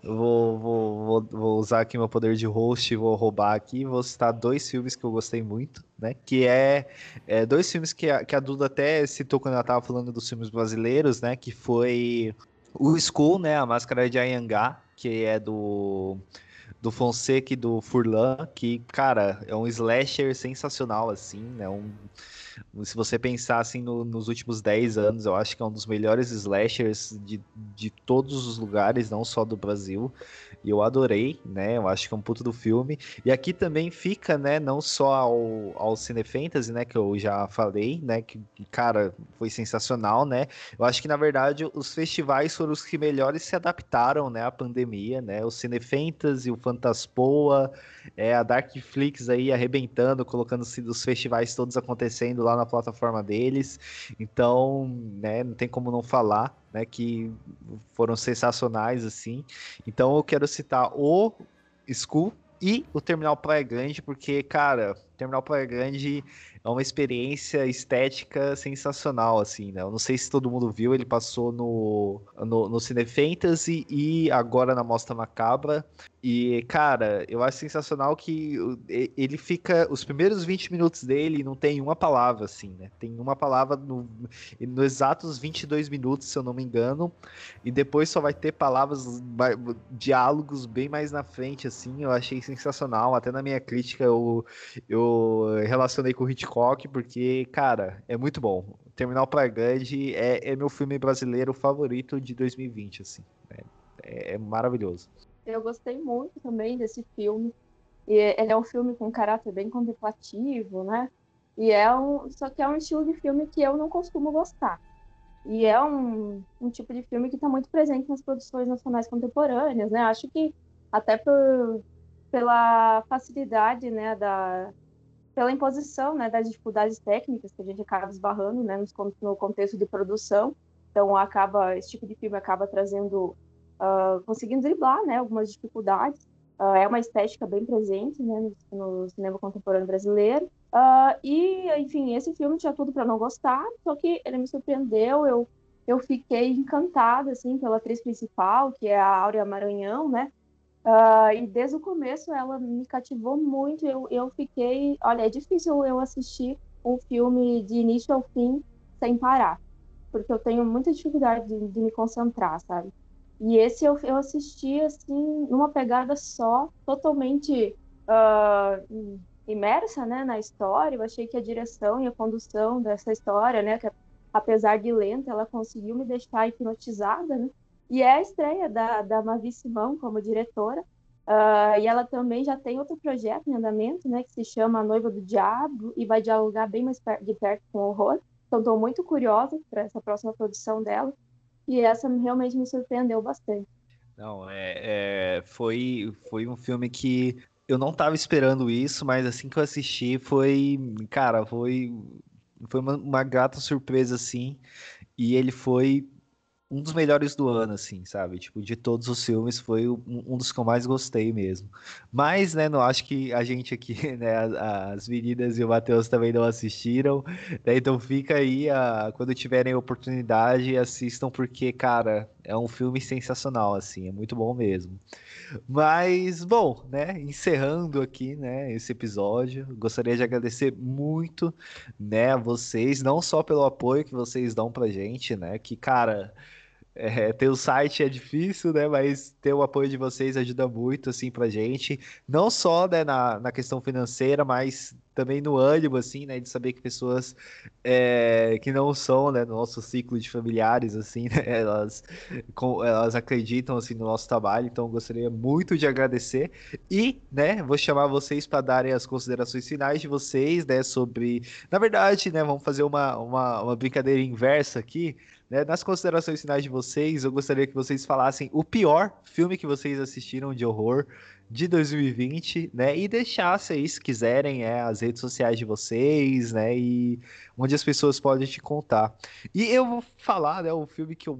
Speaker 1: Vou, vou, vou, vou, usar aqui meu poder de host, vou roubar aqui, vou citar dois filmes que eu gostei muito, né? Que é, é dois filmes que a, que a Duda até citou quando ela tava falando dos filmes brasileiros, né? Que foi o School, né? A Máscara de Ayangá, que é do do Fonseca e do Furlan, que, cara, é um slasher sensacional, assim, né? Um, se você pensar assim no, nos últimos 10 anos, eu acho que é um dos melhores slashers de, de todos os lugares, não só do Brasil. E eu adorei, né? Eu acho que é um puto do filme. E aqui também fica, né, não só ao, ao Cine Fantasy, né, que eu já falei, né, que, cara, foi sensacional, né? Eu acho que, na verdade, os festivais foram os que melhores se adaptaram, né, à pandemia, né? O Cine Fantasy, o Fantaspoa, é, a Darkflix aí arrebentando, colocando os festivais todos acontecendo lá na plataforma deles. Então, né, não tem como não falar, né, que foram sensacionais assim. Então eu quero citar o School e o Terminal Praia Grande, porque, cara, Terminal Praia Grande é uma experiência estética sensacional, assim, né? Eu não sei se todo mundo viu, ele passou no, no, no Cine Fantasy e agora na Mostra Macabra. E, cara, eu acho sensacional que ele fica. Os primeiros 20 minutos dele não tem uma palavra, assim, né? Tem uma palavra no, no exatos 22 minutos, se eu não me engano. E depois só vai ter palavras, diálogos bem mais na frente, assim. Eu achei sensacional. Até na minha crítica eu, eu relacionei com o Hitchcock, porque, cara, é muito bom. Terminal Praia Grande é, é meu filme brasileiro favorito de 2020, assim. É, é maravilhoso.
Speaker 5: Eu gostei muito também desse filme. E ele é um filme com caráter bem contemplativo, né? E é um, só que é um estilo de filme que eu não costumo gostar. E é um, um tipo de filme que está muito presente nas produções nacionais contemporâneas, né? Acho que até por, pela facilidade, né, da, pela imposição, né, das dificuldades técnicas que a gente acaba esbarrando, né, no, contexto de produção. Então acaba esse tipo de filme acaba trazendo uh, conseguindo driblar né, algumas dificuldades. Uh, é uma estética bem presente né, no, no cinema contemporâneo brasileiro. Uh, e, enfim, esse filme tinha tudo para não gostar, só que ele me surpreendeu. Eu, eu fiquei encantada assim, pela atriz principal, que é a Áurea Maranhão, né? Uh, e desde o começo ela me cativou muito. Eu, eu fiquei. Olha, é difícil eu assistir um filme de início ao fim sem parar, porque eu tenho muita dificuldade de, de me concentrar, sabe? E esse eu, eu assisti, assim, numa pegada só, totalmente uh, imersa, né, na história. Eu achei que a direção e a condução dessa história, né, que apesar de lenta, ela conseguiu me deixar hipnotizada, né? E é a estreia da, da Mavi Simão como diretora. Uh, e ela também já tem outro projeto em andamento, né, que se chama A Noiva do Diabo e vai dialogar bem mais de perto com o horror. Então, estou muito curiosa para essa próxima produção dela. E essa realmente me surpreendeu bastante.
Speaker 1: Não, é, é, foi, foi um filme que eu não estava esperando isso, mas assim que eu assisti foi, cara, foi, foi uma, uma grata surpresa, assim. E ele foi um dos melhores do ano, assim, sabe? Tipo, de todos os filmes, foi um dos que eu mais gostei mesmo. Mas, né, não acho que a gente aqui, <laughs> né, as meninas e o Matheus também não assistiram, né? Então fica aí, a, quando tiverem oportunidade, assistam, porque, cara, é um filme sensacional, assim, é muito bom mesmo. Mas, bom, né, encerrando aqui, né, esse episódio, gostaria de agradecer muito, né, a vocês, não só pelo apoio que vocês dão pra gente, né, que, cara, é, ter o site é difícil, né? Mas ter o apoio de vocês ajuda muito, assim, pra gente. Não só né, na, na questão financeira, mas também no ânimo, assim, né? De saber que pessoas é, que não são, né, no nosso ciclo de familiares, assim, <laughs> né? Elas, com, elas acreditam, assim, no nosso trabalho. Então, gostaria muito de agradecer. E, né, vou chamar vocês para darem as considerações finais de vocês, né? Sobre... Na verdade, né? Vamos fazer uma, uma, uma brincadeira inversa aqui. Né, nas considerações finais de vocês, eu gostaria que vocês falassem o pior filme que vocês assistiram de horror de 2020, né? E aí, se quiserem, é, as redes sociais de vocês, né? E onde as pessoas podem te contar. E eu vou falar, né? O filme que eu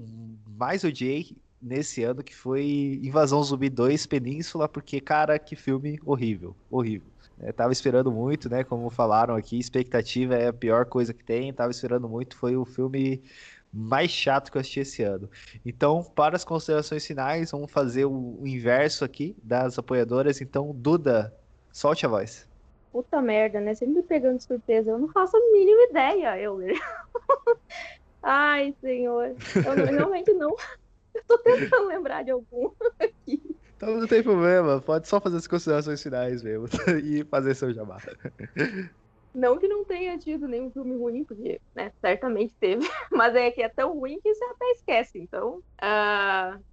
Speaker 1: mais odiei nesse ano, que foi Invasão Zumbi 2 Península, porque, cara, que filme horrível, horrível. Eu tava esperando muito, né? Como falaram aqui, expectativa é a pior coisa que tem. Tava esperando muito, foi o filme mais chato que eu assisti esse ano. Então, para as considerações finais, vamos fazer o, inverso aqui das apoiadoras. Então, Duda, solte a voz.
Speaker 5: Puta merda, né? Sempre me pegando de surpresa. Eu não faço a mínima ideia, eu. <laughs> Ai, senhor. Eu realmente não. <laughs> Eu tô tentando lembrar de algum aqui.
Speaker 1: Então não tem problema, pode só fazer as considerações finais mesmo <laughs> e fazer seu jabá.
Speaker 5: Não que não tenha tido nenhum filme ruim, porque né, certamente teve, <laughs> mas é que é tão ruim que você até esquece. Então, uh...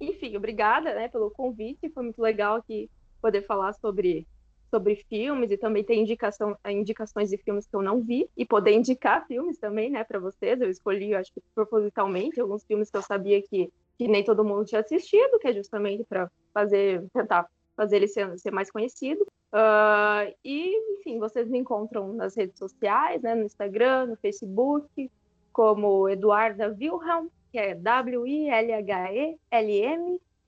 Speaker 5: enfim, obrigada né, pelo convite. Foi muito legal aqui poder falar sobre, sobre filmes e também ter indicação, indicações de filmes que eu não vi e poder indicar filmes também né, para vocês. Eu escolhi, acho que propositalmente, alguns filmes que eu sabia que, que nem todo mundo tinha assistido, que é justamente para fazer tentar fazer ele ser, ser mais conhecido. Uh, e, enfim, vocês me encontram nas redes sociais, né, no Instagram, no Facebook, como Eduarda Wilhelm, que é W-I-L-H-E-L-M,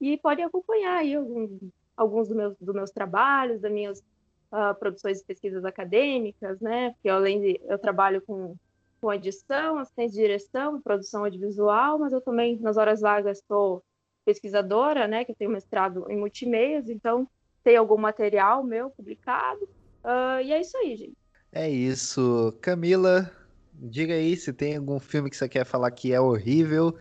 Speaker 5: e podem acompanhar aí alguns, alguns dos meus, do meus trabalhos, das minhas uh, produções e pesquisas acadêmicas, né, porque além de, eu trabalho com, com edição, assistência de direção, produção audiovisual, mas eu também, nas horas vagas, estou pesquisadora, né, que eu tenho mestrado em multimeias, então tem algum material meu publicado. Uh, e é isso aí, gente.
Speaker 1: É isso. Camila, diga aí se tem algum filme que você quer falar que é horrível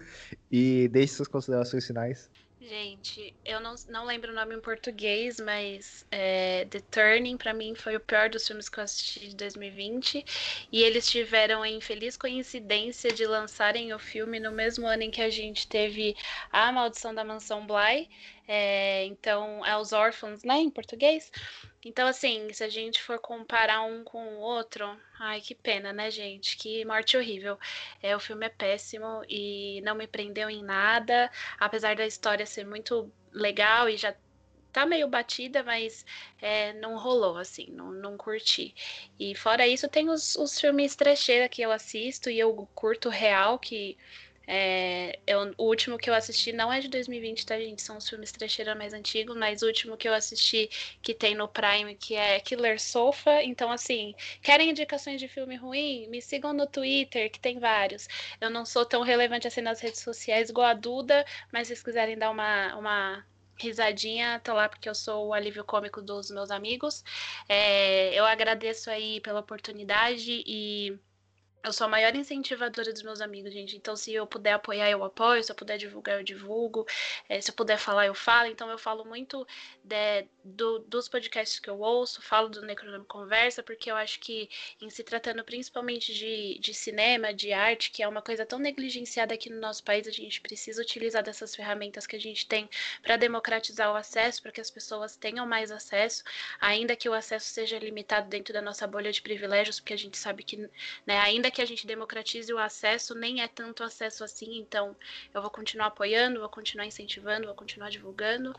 Speaker 1: e deixe suas considerações finais.
Speaker 4: Gente, eu não, não lembro o nome em português, mas é, The Turning para mim foi o pior dos filmes que eu assisti de 2020. E eles tiveram a infeliz coincidência de lançarem o filme no mesmo ano em que a gente teve A Maldição da Mansão Bly. É, então, é Os Órfãos, né, em português. Então, assim, se a gente for comparar um com o outro, ai, que pena, né, gente? Que morte horrível. É, o filme é péssimo e não me prendeu em nada, apesar da história ser muito legal e já tá meio batida, mas é, não rolou, assim, não, não curti. E fora isso, tem os, os filmes trecheira que eu assisto e eu curto real, que é, eu, o último que eu assisti não é de 2020, tá, gente? São os filmes trecheira mais antigos, mas o último que eu assisti que tem no Prime, que é Killer Sofa. Então, assim, querem indicações de filme ruim? Me sigam no Twitter, que tem vários. Eu não sou tão relevante assim nas redes sociais igual a Duda, mas se vocês quiserem dar uma, uma risadinha, tô lá porque eu sou o alívio cômico dos meus amigos. É, eu agradeço aí pela oportunidade e eu sou a maior incentivadora dos meus amigos, gente. Então, se eu puder apoiar, eu apoio. Se eu puder divulgar, eu divulgo. É, se eu puder falar, eu falo. Então, eu falo muito de, do, dos podcasts que eu ouço, falo do Necronome Conversa, porque eu acho que, em se tratando principalmente de, de cinema, de arte, que é uma coisa tão negligenciada aqui no nosso país, a gente precisa utilizar dessas ferramentas que a gente tem para democratizar o acesso, para que as pessoas tenham mais acesso, ainda que o acesso seja limitado dentro da nossa bolha de privilégios, porque a gente sabe que, né, ainda que a gente democratize o acesso, nem é tanto acesso assim, então eu vou continuar apoiando, vou continuar incentivando, vou continuar divulgando.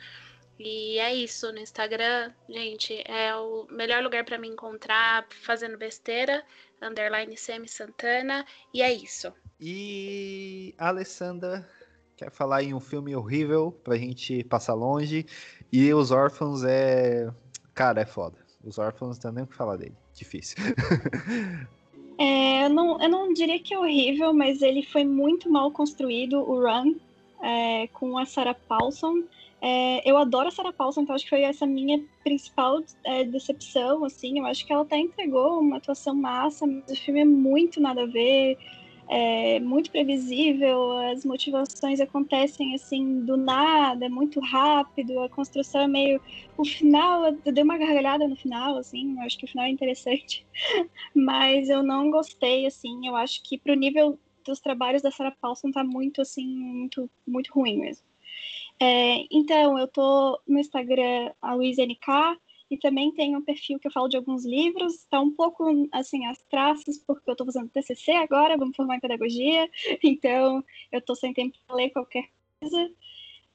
Speaker 4: E é isso, no Instagram, gente, é o melhor lugar para me encontrar fazendo besteira, underline Semi Santana, e é isso.
Speaker 1: E Alessandra, quer falar em um filme horrível pra gente passar longe. E Os Órfãos é. Cara, é foda. Os Órfãos não tem nem o que falar dele. Difícil. <laughs>
Speaker 3: é, eu, não, eu não diria que é horrível, mas ele foi muito mal construído, o Run, é, com a Sarah Paulson. É, eu adoro a Sarah Paulson, então acho que foi essa minha principal é, decepção, assim. Eu acho que ela até entregou uma atuação massa, mas o filme é muito nada a ver é muito previsível, as motivações acontecem assim do nada, é muito rápido, a construção é meio. O final, eu dei uma gargalhada no final, assim, acho que o final é interessante, <laughs> mas eu não gostei, assim, eu acho que pro nível dos trabalhos da Sarah Paulson tá muito, assim, muito, muito ruim mesmo. É, então, eu tô no Instagram, a Luiz NK, e também tem um perfil que eu falo de alguns livros, está um pouco assim as traças, porque eu estou fazendo TCC agora, vou me formar em pedagogia, <laughs> então eu estou sem tempo para ler qualquer coisa,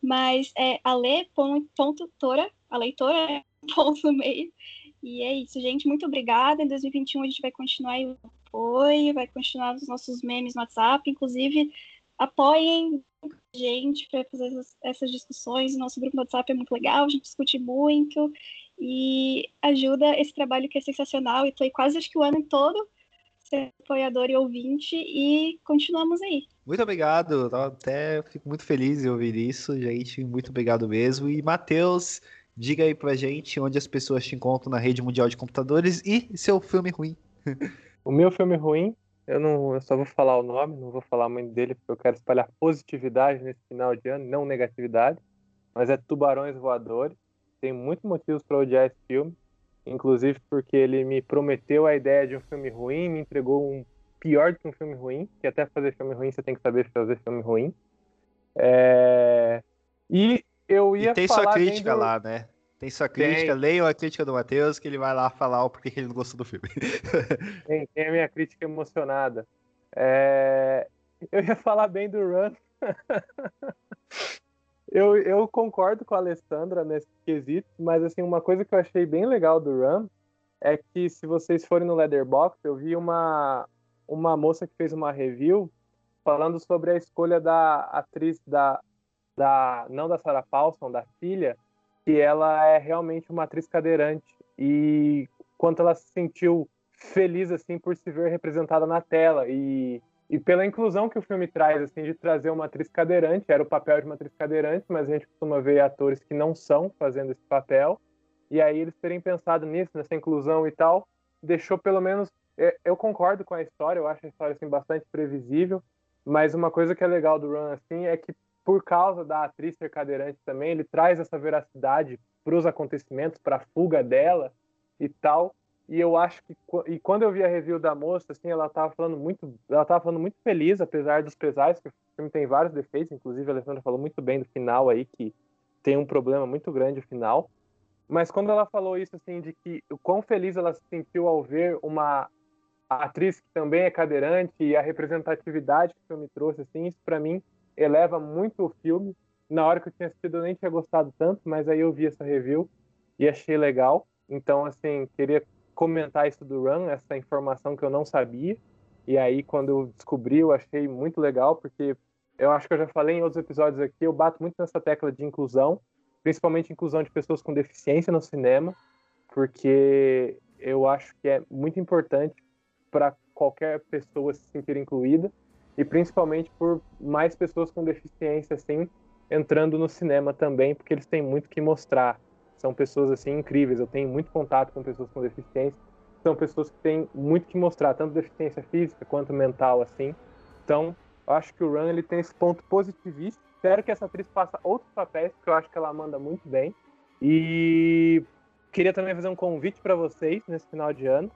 Speaker 3: mas é ale.tora, a leitora é <laughs> ponto no meio, e é isso, gente, muito obrigada, em 2021 a gente vai continuar o apoio, vai continuar os nossos memes no WhatsApp, inclusive apoiem a gente para fazer essas, essas discussões, nosso grupo no WhatsApp é muito legal, a gente discute muito, e ajuda esse trabalho que é sensacional. E aí quase acho que o ano todo ser apoiador e ouvinte e continuamos aí.
Speaker 1: Muito obrigado, até fico muito feliz em ouvir isso, gente. Muito obrigado mesmo. E Matheus, diga aí pra gente onde as pessoas te encontram na rede mundial de computadores e seu filme ruim. <laughs>
Speaker 2: O meu filme ruim, eu não, eu só vou falar o nome, não vou falar muito dele porque eu quero espalhar positividade nesse final de ano, não negatividade. Mas é Tubarões Voadores tem muitos motivos para odiar esse filme, inclusive porque ele me prometeu a ideia de um filme ruim, me entregou um pior do que um filme ruim, que até fazer filme ruim você tem que saber fazer filme ruim. É... E eu ia
Speaker 1: e tem sua crítica do... lá, né? Tem sua crítica, tem. leiam a crítica do Matheus, que ele vai lá falar o porquê que ele não gostou do filme. <laughs>
Speaker 2: tem, tem a minha crítica emocionada. É... Eu ia falar bem do Run. <laughs> Eu, eu concordo com a Alessandra nesse quesito, mas assim, uma coisa que eu achei bem legal do Run é que se vocês forem no Leatherbox, eu vi uma, uma moça que fez uma review falando sobre a escolha da atriz da, da não da Sarah Paulson, da filha, que ela é realmente uma atriz cadeirante. E quanto ela se sentiu feliz assim por se ver representada na tela. E e pela inclusão que o filme traz, assim, de trazer uma atriz cadeirante, era o papel de uma atriz cadeirante, mas a gente costuma ver atores que não são fazendo esse papel, e aí eles terem pensado nisso, nessa inclusão e tal, deixou pelo menos, é, eu concordo com a história, eu acho a história, assim, bastante previsível, mas uma coisa que é legal do Run, assim, é que por causa da atriz ser cadeirante também, ele traz essa veracidade para os acontecimentos, para a fuga dela e tal, e eu acho que e quando eu vi a review da moça, assim, ela tava falando muito, ela tava falando muito feliz, apesar dos pesares, que o filme tem vários defeitos, inclusive a Alessandra falou muito bem do final aí que tem um problema muito grande o final. Mas quando ela falou isso assim de que o quão feliz ela se sentiu ao ver uma atriz que também é cadeirante e a representatividade que o filme trouxe assim, isso para mim eleva muito o filme. Na hora que eu tinha assistido eu nem tinha gostado tanto, mas aí eu vi essa review e achei legal. Então, assim, queria comentar isso do Run, essa informação que eu não sabia. E aí, quando eu descobri, eu achei muito legal, porque eu acho que eu já falei em outros episódios aqui, eu bato muito nessa tecla de inclusão, principalmente inclusão de pessoas com deficiência no cinema, porque eu acho que é muito importante para qualquer pessoa se sentir incluída, e principalmente por mais pessoas com deficiência, assim, entrando no cinema também, porque eles têm muito que mostrar são pessoas assim incríveis. Eu tenho muito contato com pessoas com deficiência. São pessoas que têm muito que mostrar, tanto deficiência física quanto mental, assim. Então, eu acho que o Run ele tem esse ponto positivista. Espero que essa atriz faça outros papéis, porque eu acho que ela manda muito bem. E queria também fazer um convite para vocês nesse final de ano.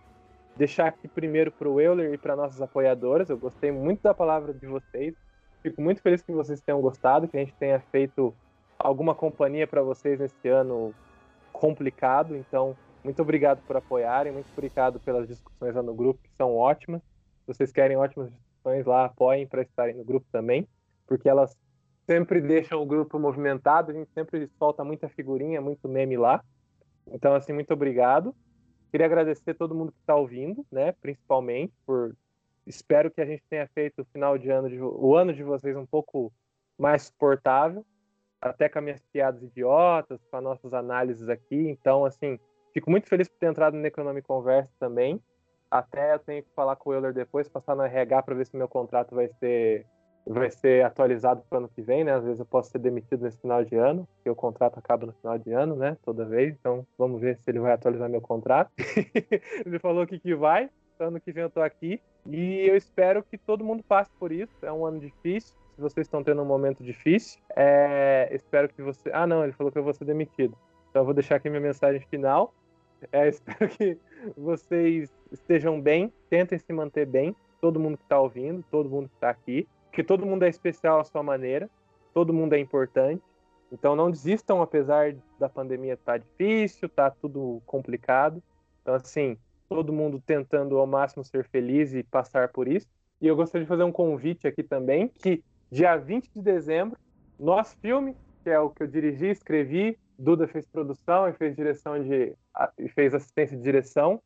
Speaker 2: Deixar aqui primeiro para o Euler e para nossas apoiadoras. Eu gostei muito da palavra de vocês. Fico muito feliz que vocês tenham gostado, que a gente tenha feito alguma companhia para vocês nesse ano complicado. Então, muito obrigado por apoiarem, muito obrigado pelas discussões lá no grupo, que são ótimas. Se vocês querem ótimas discussões lá, apoiem para estarem no grupo também, porque elas sempre deixam o grupo movimentado, a gente sempre solta muita figurinha, muito meme lá. Então, assim, muito obrigado. Queria agradecer todo mundo que está ouvindo, né, principalmente por espero que a gente tenha feito o final de ano de, o ano de vocês um pouco mais suportável, até com as minhas piadas idiotas, com as nossas análises aqui. Então, assim, fico muito feliz por ter entrado no Economic Conversa também. Até eu tenho que falar com o Euler depois, passar no RH para ver se meu contrato vai ser vai ser atualizado para o ano que vem, né? Às vezes eu posso ser demitido nesse final de ano, porque o contrato acaba no final de ano, né? Toda vez. Então vamos ver se ele vai atualizar meu contrato. <laughs> ele falou que, que vai. Ano que vem eu tô aqui. E eu espero que todo mundo passe por isso. É um ano difícil. Se vocês estão tendo um momento difícil, é... espero que você. Ah, não, ele falou que eu vou ser demitido. Então eu vou deixar aqui minha mensagem final. É, <laughs> espero que vocês estejam bem, tentem se manter bem, todo mundo que está ouvindo, todo mundo que está aqui porque todo mundo é especial à sua maneira, todo mundo é importante. Então não desistam, apesar da pandemia estar tá difícil, tá tudo complicado. Então, assim, todo mundo tentando ao máximo ser feliz e passar por isso. E eu gostaria de fazer um convite aqui também, que dia 20 de dezembro, nosso filme, que é o que eu dirigi, escrevi, Duda fez produção e fez direção de e fez assistência de direção.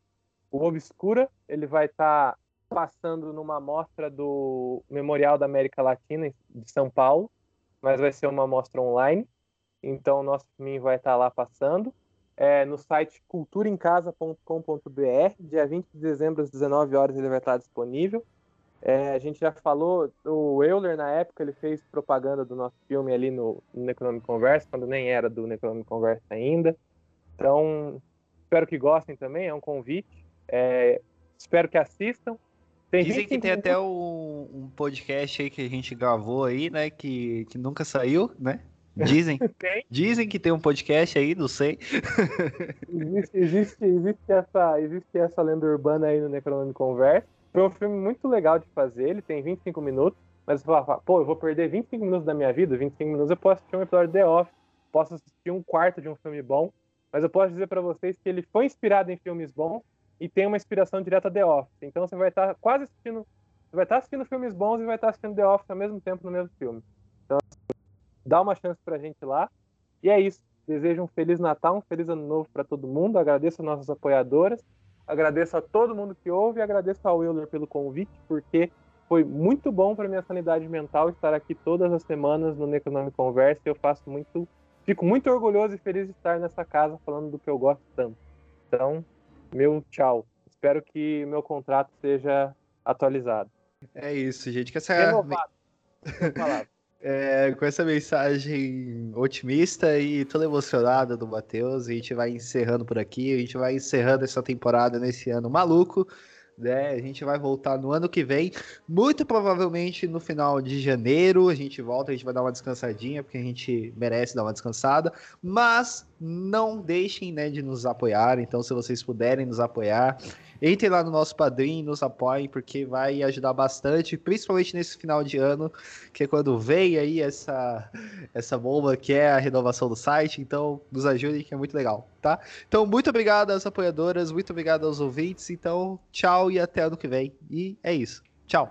Speaker 2: O Obscura, ele vai estar tá passando numa mostra do Memorial da América Latina de São Paulo, mas vai ser uma mostra online. Então, o nosso filme vai estar lá passando. É, no site culturaemcasa.com.br, dia 20 de dezembro, às 19 horas, ele vai estar disponível. É, a gente já falou, o Euler, na época, ele fez propaganda do nosso filme ali no, no Conversa, quando nem era do Necronome Conversa ainda. Então, espero que gostem também, é um convite. É, espero que assistam.
Speaker 1: Tem Dizem que tem até um, um, podcast aí que a gente gravou aí, né? Que, que nunca saiu, né? Dizem. <laughs> Dizem que tem um podcast aí, não sei.
Speaker 2: existe, existe, existe, essa, existe essa lenda urbana aí no Necronome Conversa. Foi um filme muito legal de fazer, ele tem 25 minutos, mas você fala, pô, eu vou perder 25 minutos da minha vida, 25 minutos eu posso assistir um episódio de The Office, posso assistir um quarto de um filme bom, mas eu posso dizer para vocês que ele foi inspirado em filmes bons e tem uma inspiração direta The Office. Então você vai estar quase assistindo, você vai estar assistindo filmes bons e vai estar assistindo The Office ao mesmo tempo no mesmo filme. Então, dá uma chance pra gente lá. E é isso. Desejo um feliz Natal, um feliz ano novo para todo mundo. Agradeço a nossas apoiadoras, agradeço a todo mundo que ouve e agradeço ao Willer pelo convite, porque foi muito bom para minha sanidade mental estar aqui todas as semanas no Necronome Conversa. Eu faço muito, fico muito orgulhoso e feliz de estar nessa casa falando do que eu gosto tanto. Então, meu tchau. Espero que meu contrato seja atualizado.
Speaker 1: É isso, gente. Que essa... Renovado. <laughs> é, com essa mensagem otimista e toda emocionada do Matheus, a gente vai encerrando por aqui. A gente vai encerrando essa temporada nesse ano maluco. Né? A gente vai voltar no ano que vem, muito provavelmente no final de janeiro. A gente volta, a gente vai dar uma descansadinha, porque a gente merece dar uma descansada. Mas não deixem né, de nos apoiar. Então, se vocês puderem nos apoiar, Entrem lá no nosso padrinho, nos apoiem, porque vai ajudar bastante, principalmente nesse final de ano, que é quando vem aí essa, essa bomba que é a renovação do site. Então, nos ajudem, que é muito legal, tá? Então, muito obrigado às apoiadoras, muito obrigado aos ouvintes. Então, tchau e até ano que vem. E é isso. Tchau.